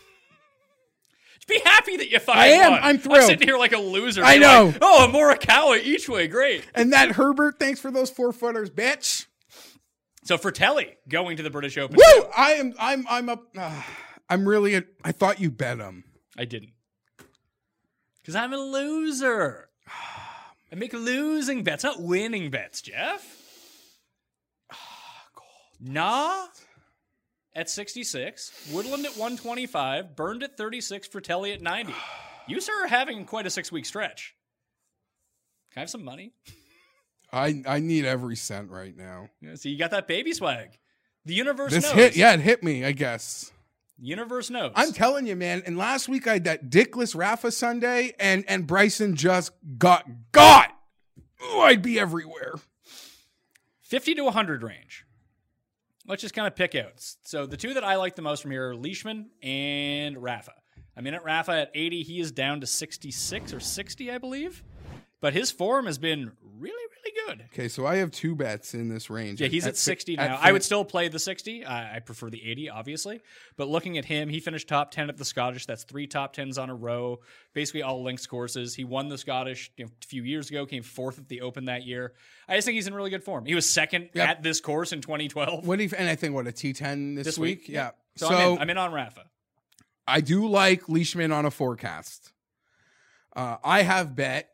Be happy that you fucking I am. won. I'm thrilled. sitting here like a loser. I know. like, oh, a Morikawa each way, great. And that Herbert, thanks for those four footers, bitch. So Frittelli going to the British Open. Woo! I am. I'm. I'm up. Uh, I'm really. I thought you bet him. I didn't, because I'm a loser. [sighs] I make losing bets, not winning bets, Jeff. Nah. At 66, Woodland at 125, Bernd at 36, Frittelli at 90. You, sir, are having quite a six week stretch. Can I have some money? I. I need every cent right now. Yeah, so you got that baby swag. The universe This knows. hit. Yeah, it hit me. I guess. Universe knows. I'm telling you, man. And last week I had that dickless Rafa Sunday, and and Bryson just got got. Ooh, I'd be everywhere. 50 to 100 range. Let's just kind of pick out. So the two that I like the most from here are Leishman and Rafa. I'm in at Rafa at 80. He is down to 66 or 60, I believe. But his form has been really, really good. Okay, so I have two bets in this range. Yeah, he's at, fi- 60 at now. fin- I would still play the 60. I, I prefer the 80, obviously. But looking at him, he finished top 10 at the Scottish. That's three top 10s on a row, basically all links courses. He won the Scottish you know, a few years ago, came fourth at the Open that year. I just think he's in really good form. He was second Yep. at this course in 2012. What you, and I think what a T10 this, This week? week? Yeah. So, So, I'm, in. I'm in on Rafa. I do like Leishman on a forecast. Uh, I have bet.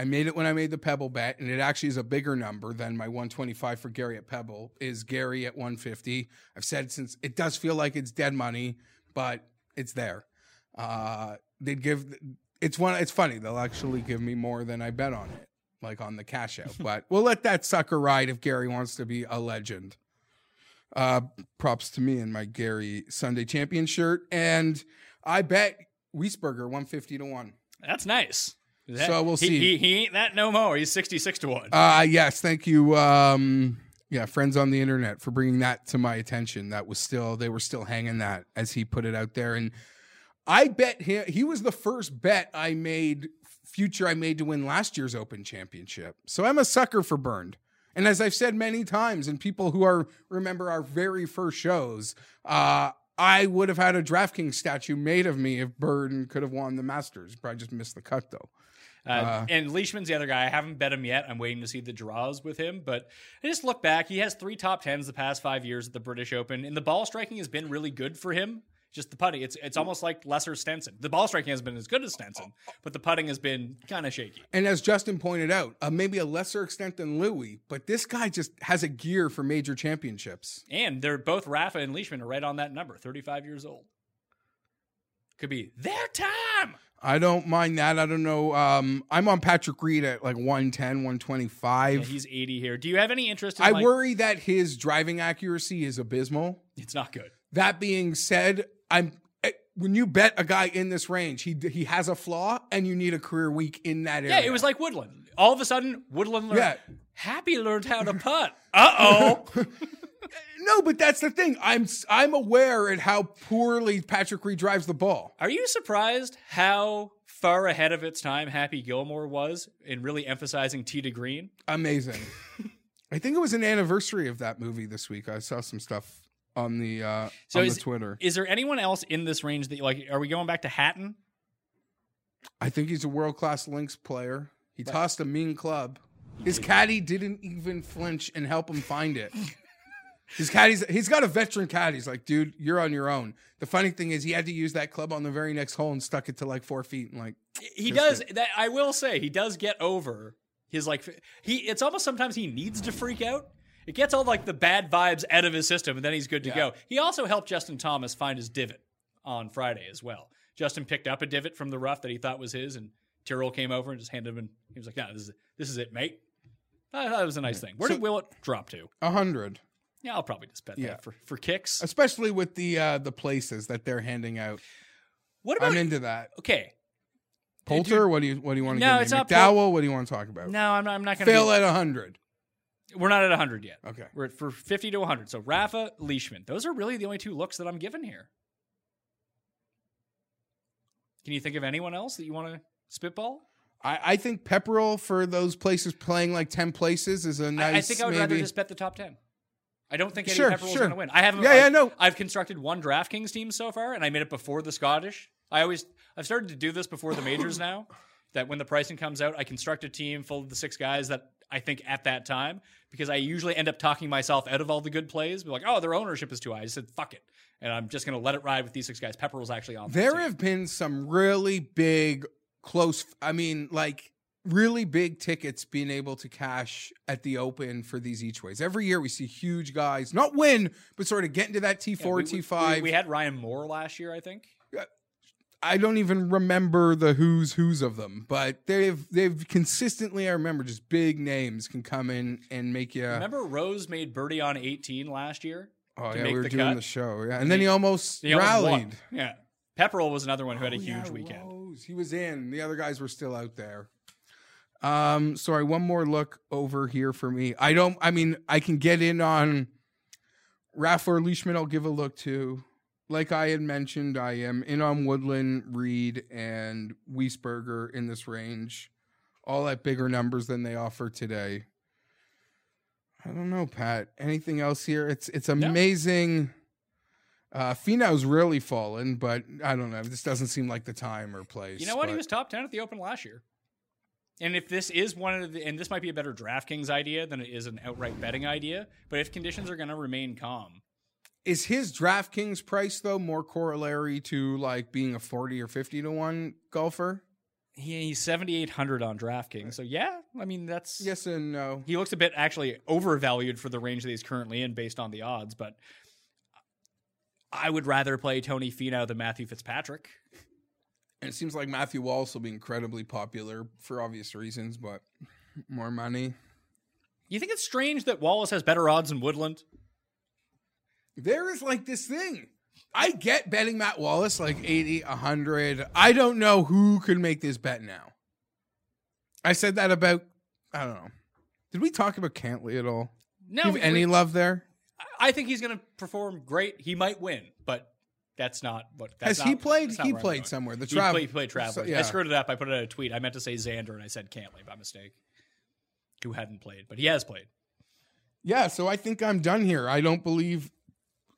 I made it when I made the Pebble bet, and it actually is a bigger number than my 125 for Gary at Pebble. Is Gary at 150? I've said since it does feel like it's dead money, but it's there. Uh, they'd give. It's one. It's funny. They'll actually give me more than I bet on it, like on the cash out. [laughs] but we'll let that sucker ride if Gary wants to be a legend. Uh, props to me in my Gary Sunday champion shirt. And I bet Wiesberger 150 to 1. That's nice. That- So we'll he- see. He, he ain't that no more. He's 66 to 1. Uh, yes, thank you. Um, yeah, friends on the internet for bringing that to my attention. That was still, they were still hanging that as he put it out there. And I bet him, he was the first bet I made, future I made to win last year's Open Championship. So I'm a sucker for Bernd. And as I've said many times, and people who are remember our very first shows, uh, I would have had a DraftKings statue made of me if Bernd could have won the Masters. Probably just missed the cut though. Uh, Uh, and Leishman's the other guy. I haven't bet him yet. I'm waiting to see the draws with him. But I just look back. He has three top tens the past five years at the British Open, and the ball striking has been really good for him. Just the putting. It's it's almost like lesser Stenson. The ball striking has been as good as Stenson, but the putting has been kind of shaky. And as Justin pointed out, uh, maybe a lesser extent than Louis, but this guy just has a gear for major championships. And they're both Rafa and Leishman are right on that number, 35 years old. Could be their time. I don't mind that. I don't know. Um, I'm on Patrick Reed at like 110, Yeah, 125. he's 80 here. Do you have any interest in I like, worry that his driving accuracy is abysmal. It's not good. That being said, I'm eh, when you bet a guy in this range, he he has a flaw, and you need a career week in that area. Yeah, it was like Woodland. All of a sudden, Woodland learned. Yeah. Happy learned how to putt. Uh oh. [laughs] no, but that's the thing. I'm I'm aware at how poorly Patrick Reed drives the ball. Are you surprised how far ahead of its time Happy Gilmore was in really emphasizing tee to green? Amazing. [laughs] I think it was an anniversary of that movie this week. I saw some stuff on the uh, So on is, the Twitter. is there anyone else in this range that you like? Are we going back to Hatton? I think he's a world class links player. He tossed a mean club. His caddy didn't even flinch and help him find it. [laughs] His caddy's he's got a veteran caddy. He's like, dude, you're on your own. The funny thing is he had to use that club on the very next hole and stuck it to like four feet and like He does that. I will say he does get over his like he. It's almost sometimes he needs to freak out. It gets all like the bad vibes out of his system, and then he's good to go. He also helped Justin Thomas find his divot on Friday as well. Justin picked up a divot from the rough that he thought was his, and Tyrrell came over and just handed him. And he was like, "No, this is this is it, mate." I thought it was a nice thing. Where So- did Willett drop to? a hundred. Yeah, I'll probably just bet Yeah. that for for kicks. Especially with the uh the places that they're handing out. What about I'm into that. okay? Poulter, what do you what do you want to No, give it's me? not McDowell, what do you want to talk about? No, I'm not. I'm not going to Fail at a hundred. We're not at 100 yet. Okay. We're at for 50 to 100. So Rafa, Leishman. Those are really the only two looks that I'm given here. Can you think of anyone else that you want to spitball? I, I think Pepperell for those places playing like ten places is a nice. I, I think I would rather just bet the top 10. I don't think Eddie Sure, Pepperell's sure. going to win. I haven't. Yeah, I, yeah, no. I've constructed one DraftKings team so far, and I made it before the Scottish. I always I've started to do this before the majors [laughs] now. That when the pricing comes out, I construct a team full of the six guys that I think at that time because I usually end up talking myself out of all the good plays. Be like, oh, their ownership is too high. I just said fuck it, and I'm just going to let it ride with these six guys. Pepperell's actually on. There have been some really big, close. I mean, like really big tickets being able to cash at the open for these each ways. Every year we see huge guys not win, but sort of get into that T Yeah, four, we- T5. We, had Ryan Moore last year, I think. I don't even remember the who's who's of them, but they've they've consistently. I remember just big names can come in and make you. Remember Rose made birdie on 18 last year. oh yeah, we were the doing cut? the show, yeah, and then he almost He almost rallied. Yeah, Pepperell was another one who had a Oh, huge weekend. Rose. He was in. The other guys were still out there. Um, sorry, one more look over here for me. I don't. I mean, I can get in on Raffler Leishman. I'll give a look to. Like I had mentioned, I am in on Woodland, Reed, and Wiesberger in this range, all at bigger numbers than they offer today. I don't know, Pat. Anything else here? It's it's amazing. Uh Finau's really fallen, but I don't know. This doesn't seem like the time or place. You know what? He was top 10 at the Open last year. And if this is one of the, and this might be a better DraftKings idea than it is an outright betting idea, but if conditions are going to remain calm, Is his DraftKings price though more corollary to like being a forty or fifty to one golfer? he, he's 7,800 on DraftKings. So yeah, I mean, that's, Yes and no. he looks a bit actually overvalued for the range that he's currently in based on the odds, but I would rather play Tony Finau than Matthew Fitzpatrick. It seems like Matthew Wallace will be incredibly popular for obvious reasons, but more money. You think it's strange that Wallace has better odds than Woodland? There is like this thing. I get betting Matt Wallace like 80, 100. I don't know who could make this bet now. I said that about, I don't know. Did we talk about Cantlay at all? No, Do you have we- any love there? I think he's going to perform great. He might win, but that's not what. That's Has he played? He played somewhere. The He travel. played, he played Travelers. So, yeah. I screwed it up. I put it in a tweet. I meant to say Xander, and I said Cantlay by mistake. Who hadn't played, but he has played. Yeah, so I think I'm done here. I don't believe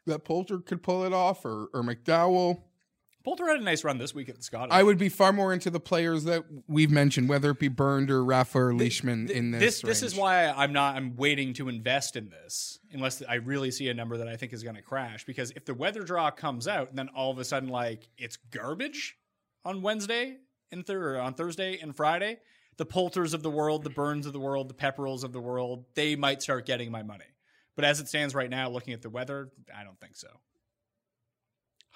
that Poulter could pull it off or, or McDowell. Poulter had a nice run this week at the Scottish. I would be far more into the players that we've mentioned, whether it be Bernd or Rafa or Leishman Th- in this. this this is why I'm not I'm waiting to invest in this unless I really see a number that I think is going to crash because if the weather draw comes out and then all of a sudden like it's garbage on Wednesday and thir- on Thursday and Friday the Poulters of the world the Bernds of the world the Pepperells of the world they might start getting my money but as it stands right now looking at the weather I don't think so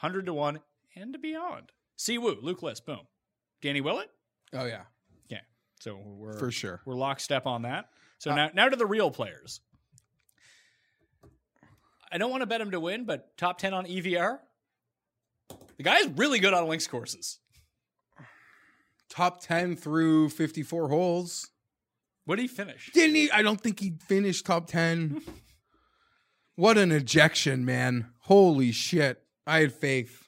100 to 1 and beyond Siwoo Luke List boom Danny Willett Oh yeah, yeah so we're for sure. we're lockstep on that. So Uh, now, now to the real players. I don't want to bet him to win, but top ten on EVR. The guy's really good on links courses. Top ten through fifty-four holes. What did he finish? Didn't he? I don't think he finished top ten. [laughs] what an ejection, man! Holy shit! I had faith.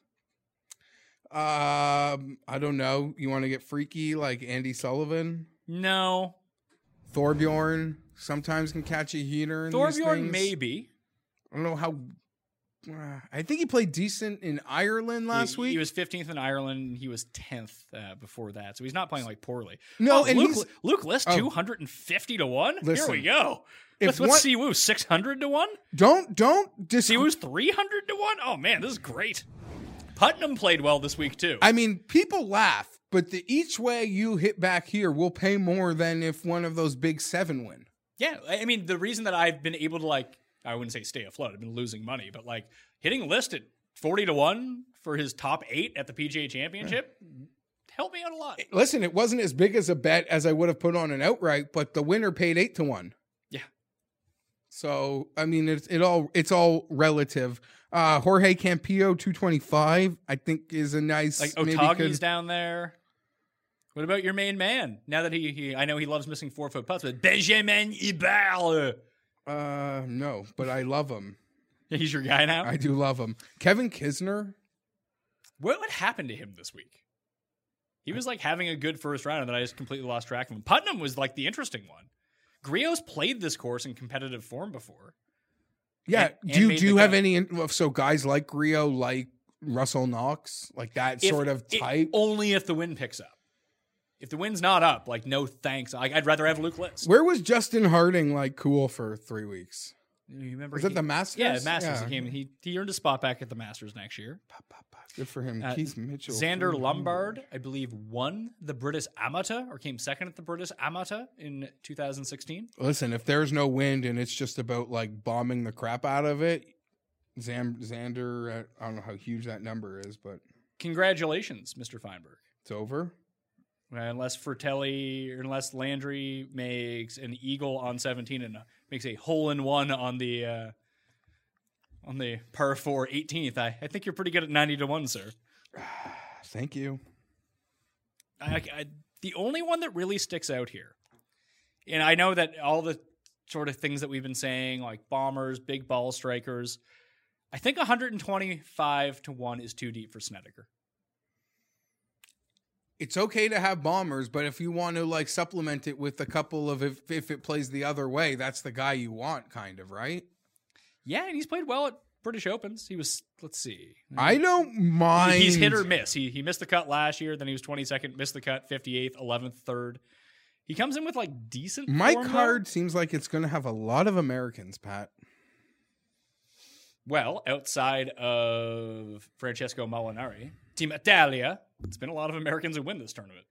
Um, I don't know. You want to get freaky like Andy Sullivan? No, Thorbjorn sometimes can catch a heater. In these Thorbjorn maybe I don't know how. uh, I think he played decent in Ireland last he, week. He was 15th in Ireland. He was 10th uh, before that, so he's not playing like poorly. No, Oh, and Luke, he's- Luke List Oh. 250 to one. Here we go. if What's, one- Siwoo 600 to one? don't don't dis- Siwoo's 300 to one. Oh man, this is great. Putnam played well this week too. I mean, people laugh, but the each way you hit back here will pay more than if one of those big seven win. Yeah, I mean the reason that I've been able to like I wouldn't say stay afloat. I've been losing money, but like hitting list at forty to one for his top eight at the PGA Championship mm-hmm. helped me out a lot. Listen, it wasn't as big as a bet as I would have put on an outright, but the winner paid eight to one. So I mean, it's it all it's all relative. Uh Jorge Campillo two twenty five, I think is a nice Like Otaegui's down there. What about your main man? Now that he, he I know he loves missing four foot putts, but Benjamin Hébert. Uh no, but I love him. [laughs] He's your guy now. I do love him. Kevin Kisner. What what happened to him this week? He was like having a good first round, and then I just completely lost track of him. Putnam was like the interesting one. Grillo's played this course in competitive form before. Yeah. And- and do you do you have cut. any so guys like Grillo, like Russell Knox, like that If- sort of it- type? only if the wind picks up. If the wind's not up, like no thanks. I, I'd rather have Luke List. Where was Justin Harding like cool for three weeks? You remember? Was it the Masters? Yeah, Masters. Yeah. He came. He he earned a spot back at the Masters next year. Good for him. Uh, Keith Mitchell. Zander 300. Lombard, I believe, won the British Amateur or came second at the British Amateur in 2016. Listen, if there's no wind and it's just about like bombing the crap out of it, Zam- Zander, uh, I don't know how huge that number is, but Congratulations, Mr. Feinberg. it's over. Uh, Unless Frittelli, or unless Landry makes an eagle on 17 and makes a hole in one on the uh, on the par four 18th, I, I think you're pretty good at 90 to one, sir. [sighs] Thank you. I, I, the only one that really sticks out here, and I know that all the sort of things that we've been saying, like bombers, big ball strikers, I think 125 to one is too deep for Snedeker. It's okay to have bombers, but if you want to like supplement it with a couple of if if it plays the other way, that's the guy you want, kind of, right? Yeah, and he's played well at British Opens. He was, let's see, I don't mind. He's hit or miss. He he missed the cut last year. Then he was 22nd, missed the cut, 58th, 11th, third. He comes in with like decent. My form, though. card seems like it's going to have a lot of Americans, Pat. Well, outside of Francesco Molinari, Team Italia, it's been a lot of Americans who win this tournament.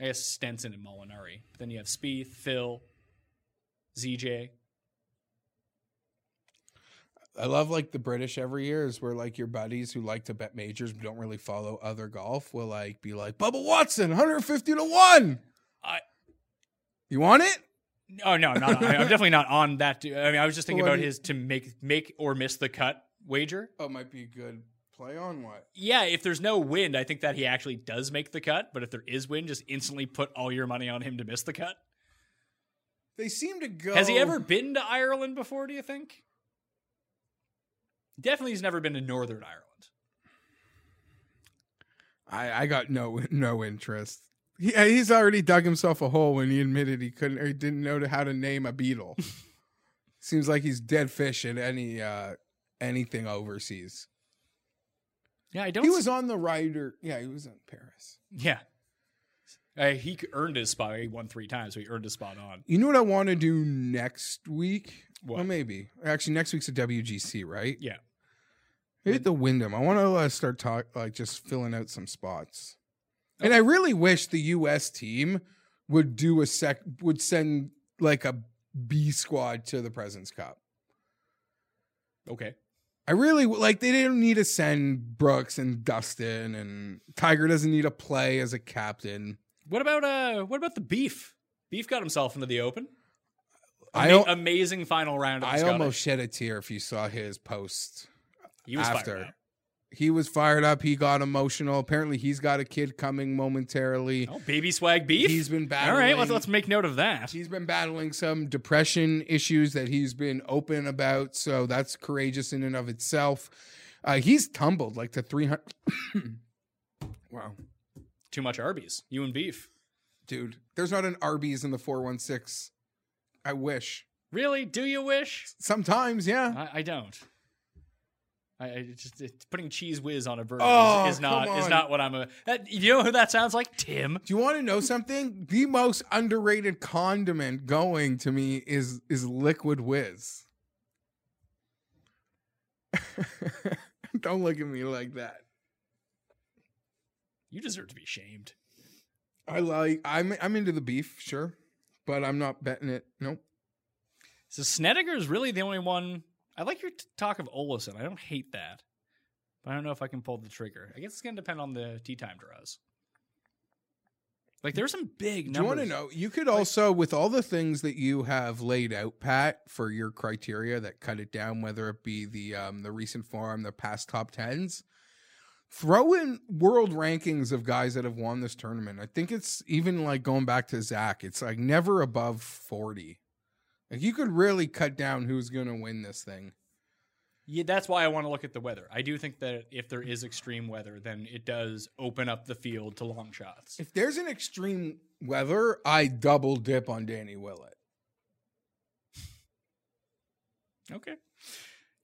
I guess Stenson and Molinari. But Then you have Spieth, Phil, ZJ. I love like the British every year is where like your buddies who like to bet majors but don't really follow other golf will like be like Bubba Watson 150 to 1. I- You want it? Oh no, not I'm definitely not on that. I mean, I was just [laughs] thinking Well, about his to make make or miss the cut wager. Oh, might be good play on what? Yeah, if there's no wind, I think that he actually does make the cut. But if there is wind, just instantly put all your money on him to miss the cut. They seem to go Has he ever been to Ireland before? Do you think? Definitely, he's never been to Northern Ireland. I I got no no interest. He, he's already dug himself a hole when he admitted he couldn't or he didn't know how to name a beetle. [laughs] Seems like he's dead fish at any uh anything overseas. Yeah, I don't. He was on the Ryder. Yeah, he was in Paris. Yeah. Uh, he earned his spot. He won three times, so he earned his spot on. You know what I want to do next week? What? Well, maybe. Actually, next week's a WGC, right? Yeah. Maybe at the Wyndham. I want to uh, start talk like just filling out some spots. And I really wish the U.S. team would do a sec would send like a B squad to the Presidents Cup. Okay. I really like they didn't need to send Brooks and Dustin and Tiger doesn't need to play as a captain. What about uh? What about the beef? Beef got himself into the open. I al- amazing final round. Of the I almost shed a tear if you saw his post he was after. He was fired up. He got emotional. Apparently, he's got a kid coming momentarily. Oh, baby swag beef. He's been battling. All right, let's let's make note of that. He's been battling some depression issues that he's been open about. So that's courageous in and of itself. Uh, he's tumbled like to 300. [coughs] wow. Too much Arby's. You and beef. Dude, there's not an Arby's in the 416. I wish. Really? Do you wish? Sometimes, yeah. I, I don't. I, I just it, putting cheese whiz on a burger Oh, is, is not is not what I'm a. That, you know who that sounds like? Tim. Do you want to know something? The most underrated condiment going to me is is liquid whiz. [laughs] Don't look at me like that. You deserve to be shamed. I like I'm I'm into the beef, sure, but I'm not betting it. Nope. So Snedeker is really the only one. I like your t- talk of Olesen. I don't hate that, but I don't know if I can pull the trigger. I guess it's gonna depend on the tee time draws. Like there's some big Do you want to know? You could also, with all the things that you have laid out, Pat, for your criteria that cut it down, whether it be the um, the recent form, the past top tens, throw in world rankings of guys that have won this tournament. I think it's even like going back to Zach. It's like never above forty. Like you could really cut down who's going to win this thing. Yeah, that's why I want to look at the weather. I do think that if there is extreme weather, then it does open up the field to long shots. If there's an extreme weather, I double dip on Danny Willett. Okay.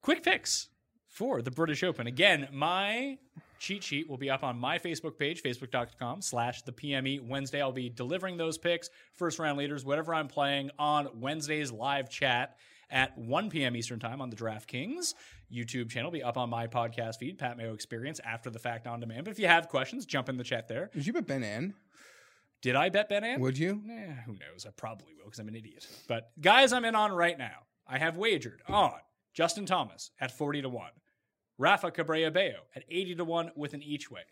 Quick picks for the British Open. Again, my cheat sheet will be up on my Facebook page, facebook.com slash the PME Wednesday. I'll be delivering those picks, first round leaders, whatever I'm playing on Wednesday's live chat at 1 p.m. Eastern Time on the DraftKings YouTube channel. Be up on my podcast feed, Pat Mayo Experience, after the fact on demand. But if you have questions, jump in the chat there. Did you bet Ben An? Did I bet Ben An? Would you? Eh, who knows? I probably will because I'm an idiot. But guys, I'm in on right now. I have wagered on Justin Thomas at 40 to 1, Rafa Cabrera Bello at 80 to 1 with an each way.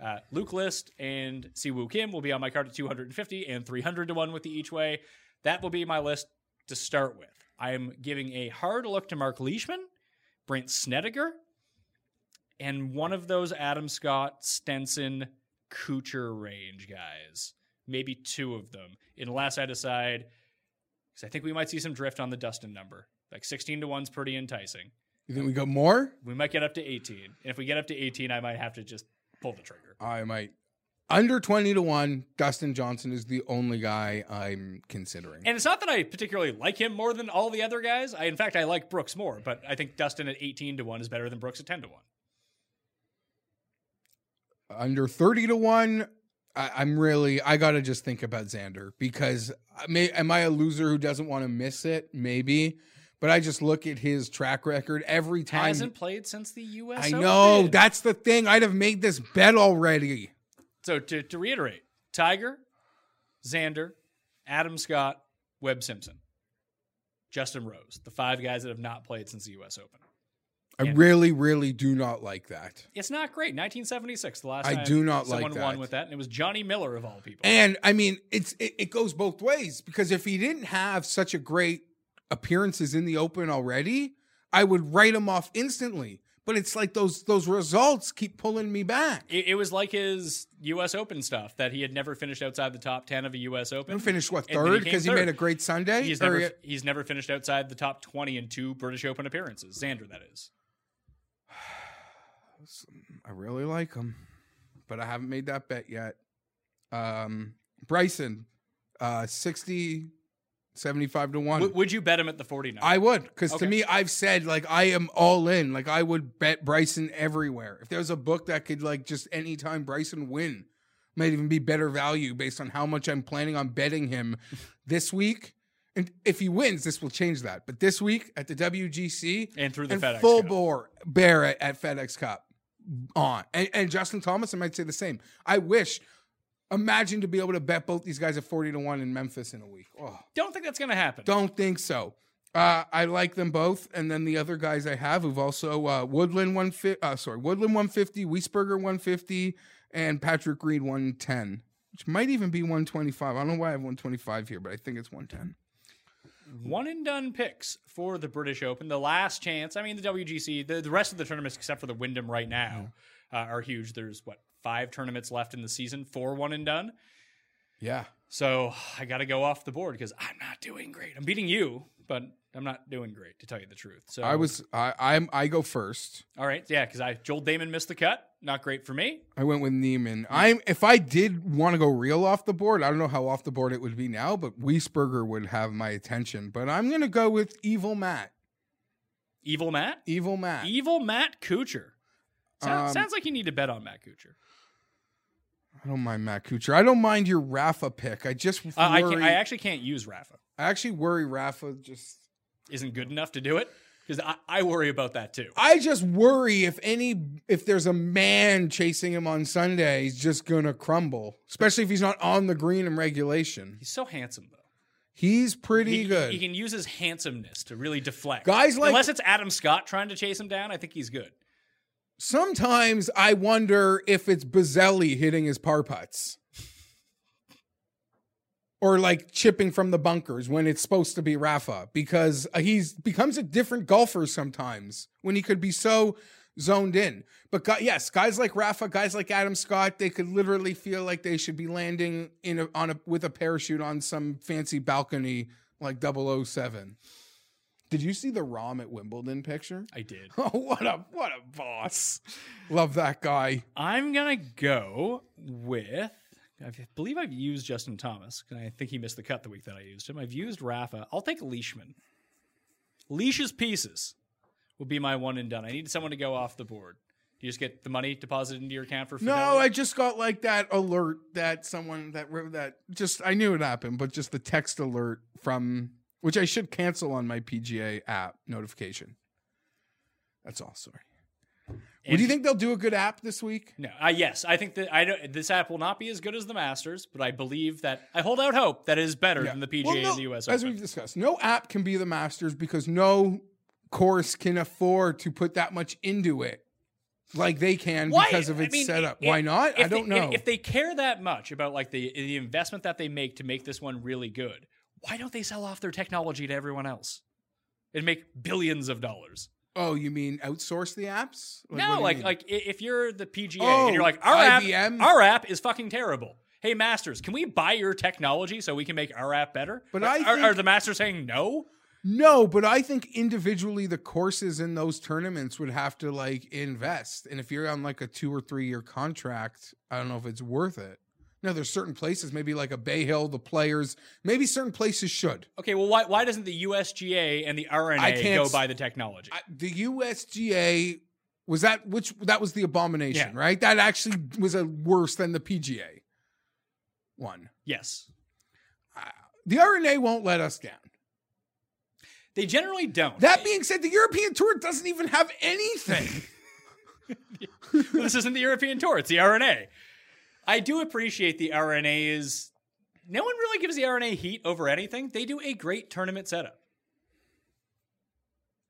Uh, Luke List and Si Woo Kim will be on my card at 250 and 300 to 1 with the each way. That will be my list to start with. I am giving a hard look to Mark Leishman, Brandt Snedeker, and one of those Adam Scott, Stenson, Kuchar range guys. Maybe two of them. Unless I decide, because I think we might see some drift on the Dustin number. Like 16 to 1's pretty enticing. You think we got more? We might get up to 18. And if we get up to 18, I might have to just pull the trigger. I might. Under 20 to 1, Dustin Johnson is the only guy I'm considering. And it's not that I particularly like him more than all the other guys. I, in fact, I like Brooks more, but I think Dustin at 18 to 1 is better than Brooks at 10 to 1. Under 30 to 1, I, I'm really, I got to just think about Xander because I may, am I a loser who doesn't want to miss it? Maybe. But I just look at his track record every time. He hasn't played since the U.S. Open. I know. Open. That's the thing. I'd have made this bet already. So to, to reiterate, Tiger, Xander, Adam Scott, Webb Simpson, Justin Rose, the five guys that have not played since the U.S. Open. I Yeah. really, really do not like that. It's not great. 1976, the last I time do not like someone won with that, and it was Johnny Miller of all people. And I mean, it's it, it goes both ways because if he didn't have such a great appearances in the open already, I would write him off instantly. But it's like those those results keep pulling me back. it, it was like his U.S. Open stuff that he had never finished outside the top 10 of a U.S. Open. He finished what And he third because he third. made a great Sunday. He's never he- he's never finished outside the top 20 in two British Open appearances. Xander, that is. [sighs] I really like him, but I haven't made that bet yet. Um, Bryson, uh, 60, 75 to 1. W- would you bet him at the 49? I would, because Okay. to me, I've said like I am all in. Like I would bet Bryson everywhere. If there's a book that could like just anytime Bryson win, might even be better value based on how much I'm planning on betting him [laughs] this week. And if he wins, this will change that. But this week at the WGC And through the FedEx full Cup. bore bear at, at FedEx Cup on, and, and Justin Thomas, I might say the same. I wish. Imagine to be able to bet both these guys at forty to one in Memphis in a week. Oh. Don't think that's going to happen. Don't think so. Uh, I like them both, and then the other guys I have who've also uh, Woodland one fifty. Uh, sorry, Woodland one fifty, Wiesberger one fifty, and Patrick Reed one ten, which might even be one twenty five. I don't know why I have one twenty five here, but I think it's one ten. One and done picks for the British Open. The last chance. I mean, the WGC, the, the rest of the tournaments, except for the Wyndham right now, uh, are huge. There's what, five tournaments left in the season, four one and done. Yeah, So I got to go off the board because I'm not doing great. I'm beating you, but I'm not doing great, to tell you the truth. So I was. I I'm. I go first. all right. Yeah, because I Joel Dahmen missed the cut. Not great for me. I went with Niemann. I'm. If I did want to go real off the board, I don't know how off the board it would be now, but Wiesberger would have my attention. But I'm gonna go with Evil Matt. Evil Matt. Evil Matt. Evil Matt Kuchar. Sounds, Um, sounds like you need to bet on Matt Kuchar. I don't mind Matt Kuchar. I don't mind your Rafa pick. I just worry. Uh, I, I actually can't use Rafa. I actually worry Rafa just. Isn't good enough to do it because I, I worry about that too. I just worry if any if there's a man chasing him on Sunday, he's just gonna crumble. Especially if he's not on the green in regulation. He's so handsome though. He's pretty He, good. he can use his handsomeness to really deflect. Guys like- unless it's Adam Scott trying to chase him down, I think he's good. Sometimes I wonder if it's Bazzelli hitting his par putts. Or like chipping from the bunkers when it's supposed to be Rafa because uh, he's becomes a different golfer sometimes when he could be so zoned in. But yes, guys like Rafa, guys like Adam Scott, they could literally feel like they should be landing in a, on a with a parachute on some fancy balcony like 007. Did you see the Rahm at Wimbledon picture? I did. Oh, [laughs] what a what a boss! Love that guy. I'm gonna go with. I believe I've used Justin Thomas, and I think he missed the cut the week that I used him. I've used Rafa. I'll take Leishman. Leash's pieces will be my one and done. I need someone to go off the board. Do you just get the money deposited into your account for No, I just got like that alert that someone that that just I knew it happened, but just the text alert from which I should cancel on my PGA app notification. That's all. Sorry. What do you think they'll do a good app this week? No, uh, yes, I think that I don't, this app will not be as good as the Masters, but I believe that I hold out hope that it is better than the PGA Well, no, and the US As Open. we've discussed, no app can be the Masters because no course can afford to put that much into it like they can because of I its mean, setup. if- Why not? I don't they, know. If, if they care that much about like the the investment that they make to make this one really good, why don't they sell off their technology to everyone else and make billions of dollars? oh, you mean outsource the apps? do no, like mean? like if you're the PGA Oh, and you're like our app, our app is fucking terrible. Hey, Masters, can we buy your technology so we can make our app better? But are, I are- think- are the Masters saying no? No, but I think individually the courses in those tournaments would have to like invest. And if you're on like a two or three year contract, I don't know if it's worth it. No, there's certain places, maybe like a Bay Hill, the players, maybe certain places should. Okay, well, why why doesn't the USGA and the R&A go by the technology? I, the USGA was that which that was the abomination, Yeah. right? That actually was a worse than the PGA one. yes, The R&A won't let us down. they generally don't. That being said, the European Tour doesn't even have anything. [laughs] this isn't the European Tour; it's the R&A. I do appreciate the R&A is. No one really gives the R&A heat over anything. They do a great tournament setup.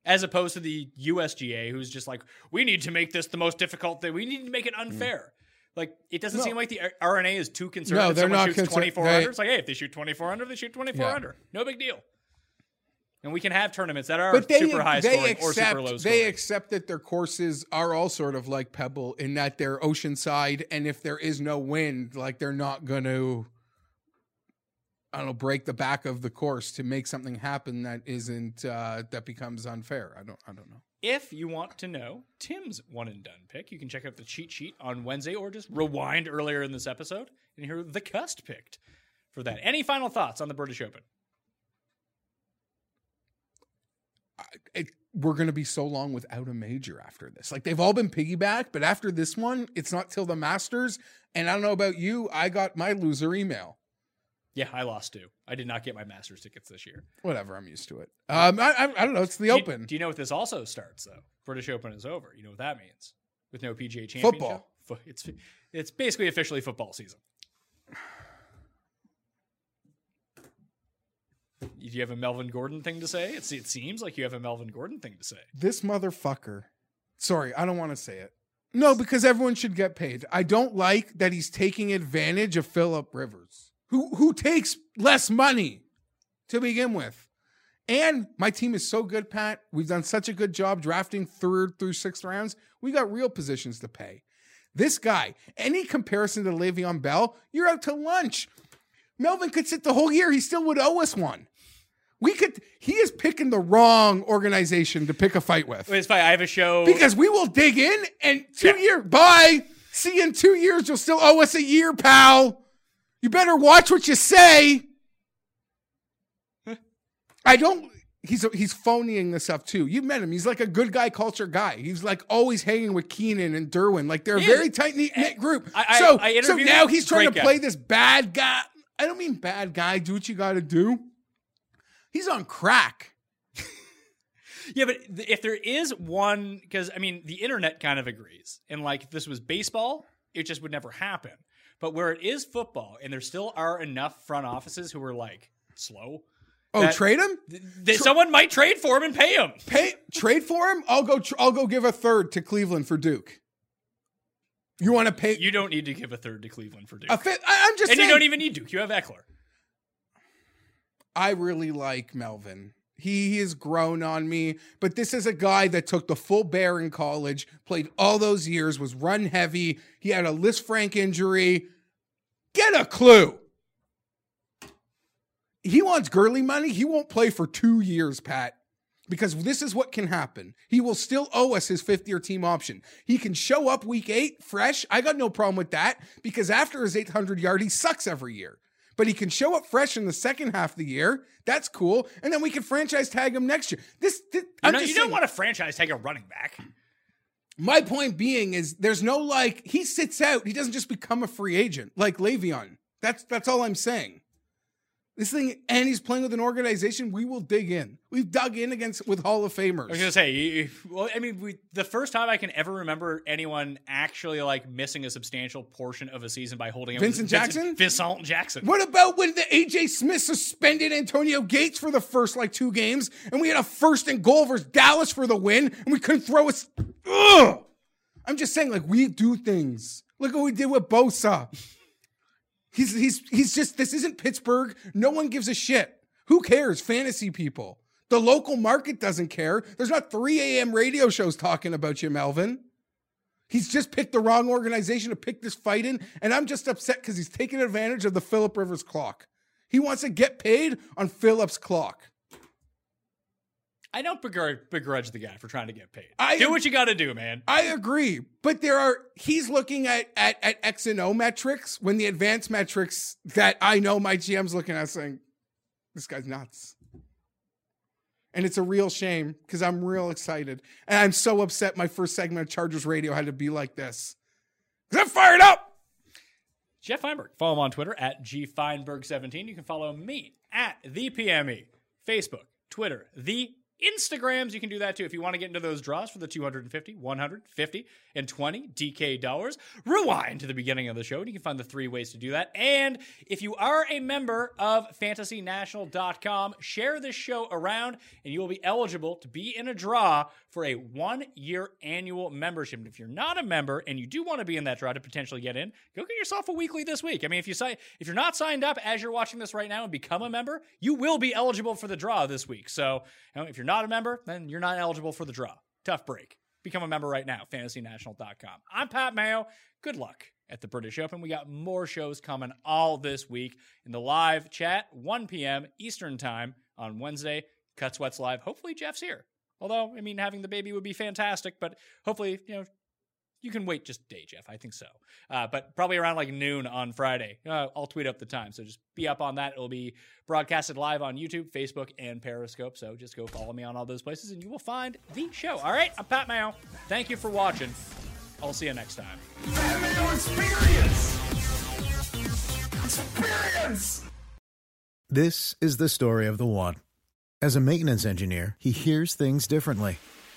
As opposed to the USGA, who's just like, we need to make this the most difficult thing. We need to make it unfair. Like, it doesn't Mm. No. seem like the R- R&A is too concerned No, if they're someone not shoots concerned. 24 They- under. It's like, hey, if they shoot 24 under, they shoot 24 Yeah. under. No big deal. And we can have tournaments that are they, super high they scoring accept or super low they accept that their courses are all sort of like Pebble in that they're oceanside, and if there is no wind, like they're not going to, I don't know, break the back of the course to make something happen that isn't uh, that becomes unfair. I don't I don't know. If you want to know Tim's one and done pick, you can check out the cheat sheet on Wednesday or just rewind earlier in this episode and hear the cust picked for that. Any final thoughts on the British Open? It, we're going to be so long without a major after this. Like they've all been piggyback, but after this one, it's not till the Masters. And I don't know about you, I got my loser email. Yeah, I lost too. I did not get my Masters tickets this year. Whatever, I'm used to it. Um, I, I, I don't know. It's the Do you- Open. do you know what this also starts though? British Open is over. You know what that means? With no PGA Championship. Football. It's it's basically officially football season. Do you have a Melvin Gordon thing to say? It's, it seems like you have a Melvin Gordon thing to say. this motherfucker. Sorry, I don't want to say it. No, because everyone should get paid. I don't like that he's taking advantage of Philip Rivers, who who takes less money to begin with. And my team is so good, Pat. We've done such a good job drafting third through sixth rounds. We got real positions to pay. This guy, any comparison to Le'Veon Bell, you're out to lunch. Melvin could sit the whole year. He still would owe us one. We could. He is picking the wrong organization to pick a fight with It's fine. I have a show. because we will dig in and two Yeah. year bye. See you in two years. You'll still owe us a year, pal. You better watch what you say. I don't. He's he's phoning this up too. You met him. He's like a good guy culture guy. He's like always hanging with Keenan and Derwin. Like they're a very is. tight eh, knit group. I- I- so I so now he's trying to guy. play this bad guy. I don't mean bad guy. Do what you got to do. He's on crack. [laughs] Yeah, but if there is one, because I mean, the internet kind of agrees, and like if this was baseball, it just would never happen. But where it is football, and there still are enough front offices who are like slow, Oh, trade him. th- that someone might trade for him and pay him. pay trade for him. I'll go. Tr- I'll go give a third to Cleveland for Duke. You want to pay You don't need to give a third to Cleveland for Duke, a fifth? I, I'm just and saying. you don't even need Duke. You have Ekeler. I really like Melvin. He, has grown on me, but this is a guy that took the full bear in college, played all those years, was run heavy. He had a Lisfranc injury. Get a clue. He wants Gurley money. He won't play for two years, Pat, because this is what can happen. He will still owe us his fifth year team option. He can show up week eight fresh. I got no problem with that because after his 800 yard, he sucks every year. But he can show up fresh in the second half of the year. That's cool. And then we can franchise tag him next year. This, this You, know, you don't want to franchise tag a running back. my point being is there's no like he sits out. He doesn't just become a free agent like Le'Veon. That's that's all I'm saying. This thing, and he's playing with an organization. We will dig in. We've dug in against with Hall of Famers. I was gonna say, well, I mean, we, the first time I can ever remember anyone actually like missing a substantial portion of a season by holding up Vincent Jackson? Vincent Jackson. What about when the AJ Smith suspended Antonio Gates for the first like two games, and we had a first and goal versus Dallas for the win, and we couldn't throw us? Ugh! I'm just saying, like we do things. Look what we did with Bosa. He's he's he's just this isn't Pittsburgh. No one gives a shit. Who cares? Fantasy people. The local market doesn't care. There's not 3 a.m. radio shows talking about you, Melvin. He's just picked the wrong organization to pick this fight in, and I'm just upset because he's taking advantage of the Philip Rivers clock. He wants to get paid on Philip's clock. I don't begrudge, begrudge the guy for trying to get paid. I- do what you got to do, man. I agree, but there are he's looking at at at X and O metrics when the advanced metrics that I know my GM's looking at saying, this guy's nuts. And it's a real shame because I'm real excited. And I'm so upset my first segment of Chargers Radio had to be like this. 'Cause I'm fired up. Jeff Feinberg. Follow him on Twitter at gfeinberg17. You can follow me at the PME, Facebook, Twitter, the Instagrams. You can do that too if you want to get into those draws for the 250, 150, and 20 DK dollars. Rewind to the beginning of the show and you can find the three ways to do that. And if you are a member of fantasynational.com, share this show around and you will be eligible to be in a draw for a one year annual membership. And if you're not a member and you do want to be in that draw to potentially get in, go get yourself a weekly this week. I mean, if you sign, if you're not signed up as you're watching this right now and become a member, you will be eligible for the draw this week. So you know, if you're not a member, then you're not eligible for the draw. Tough break. Become a member right now, fantasynational.com. I'm Pat Mayo. Good luck at the British Open. We got more shows coming all this week in the live chat, 1 p.m. Eastern Time on Wednesday. Cut Sweats Live. Hopefully, Jeff's here. Although, I mean, having the baby would be fantastic, but hopefully, you know, you can wait just day, Jeff. I think so. Uh, but probably around like noon on Friday. Uh, I'll tweet up the time. So just be up on that. It'll be broadcasted live on YouTube, Facebook, and Periscope. So just go follow me on all those places and you will find the show. All right. I'm Pat Mayo. Thank you for watching. I'll see you next time. Experience. Experience. This is the story of the one. As a maintenance engineer, he hears things differently.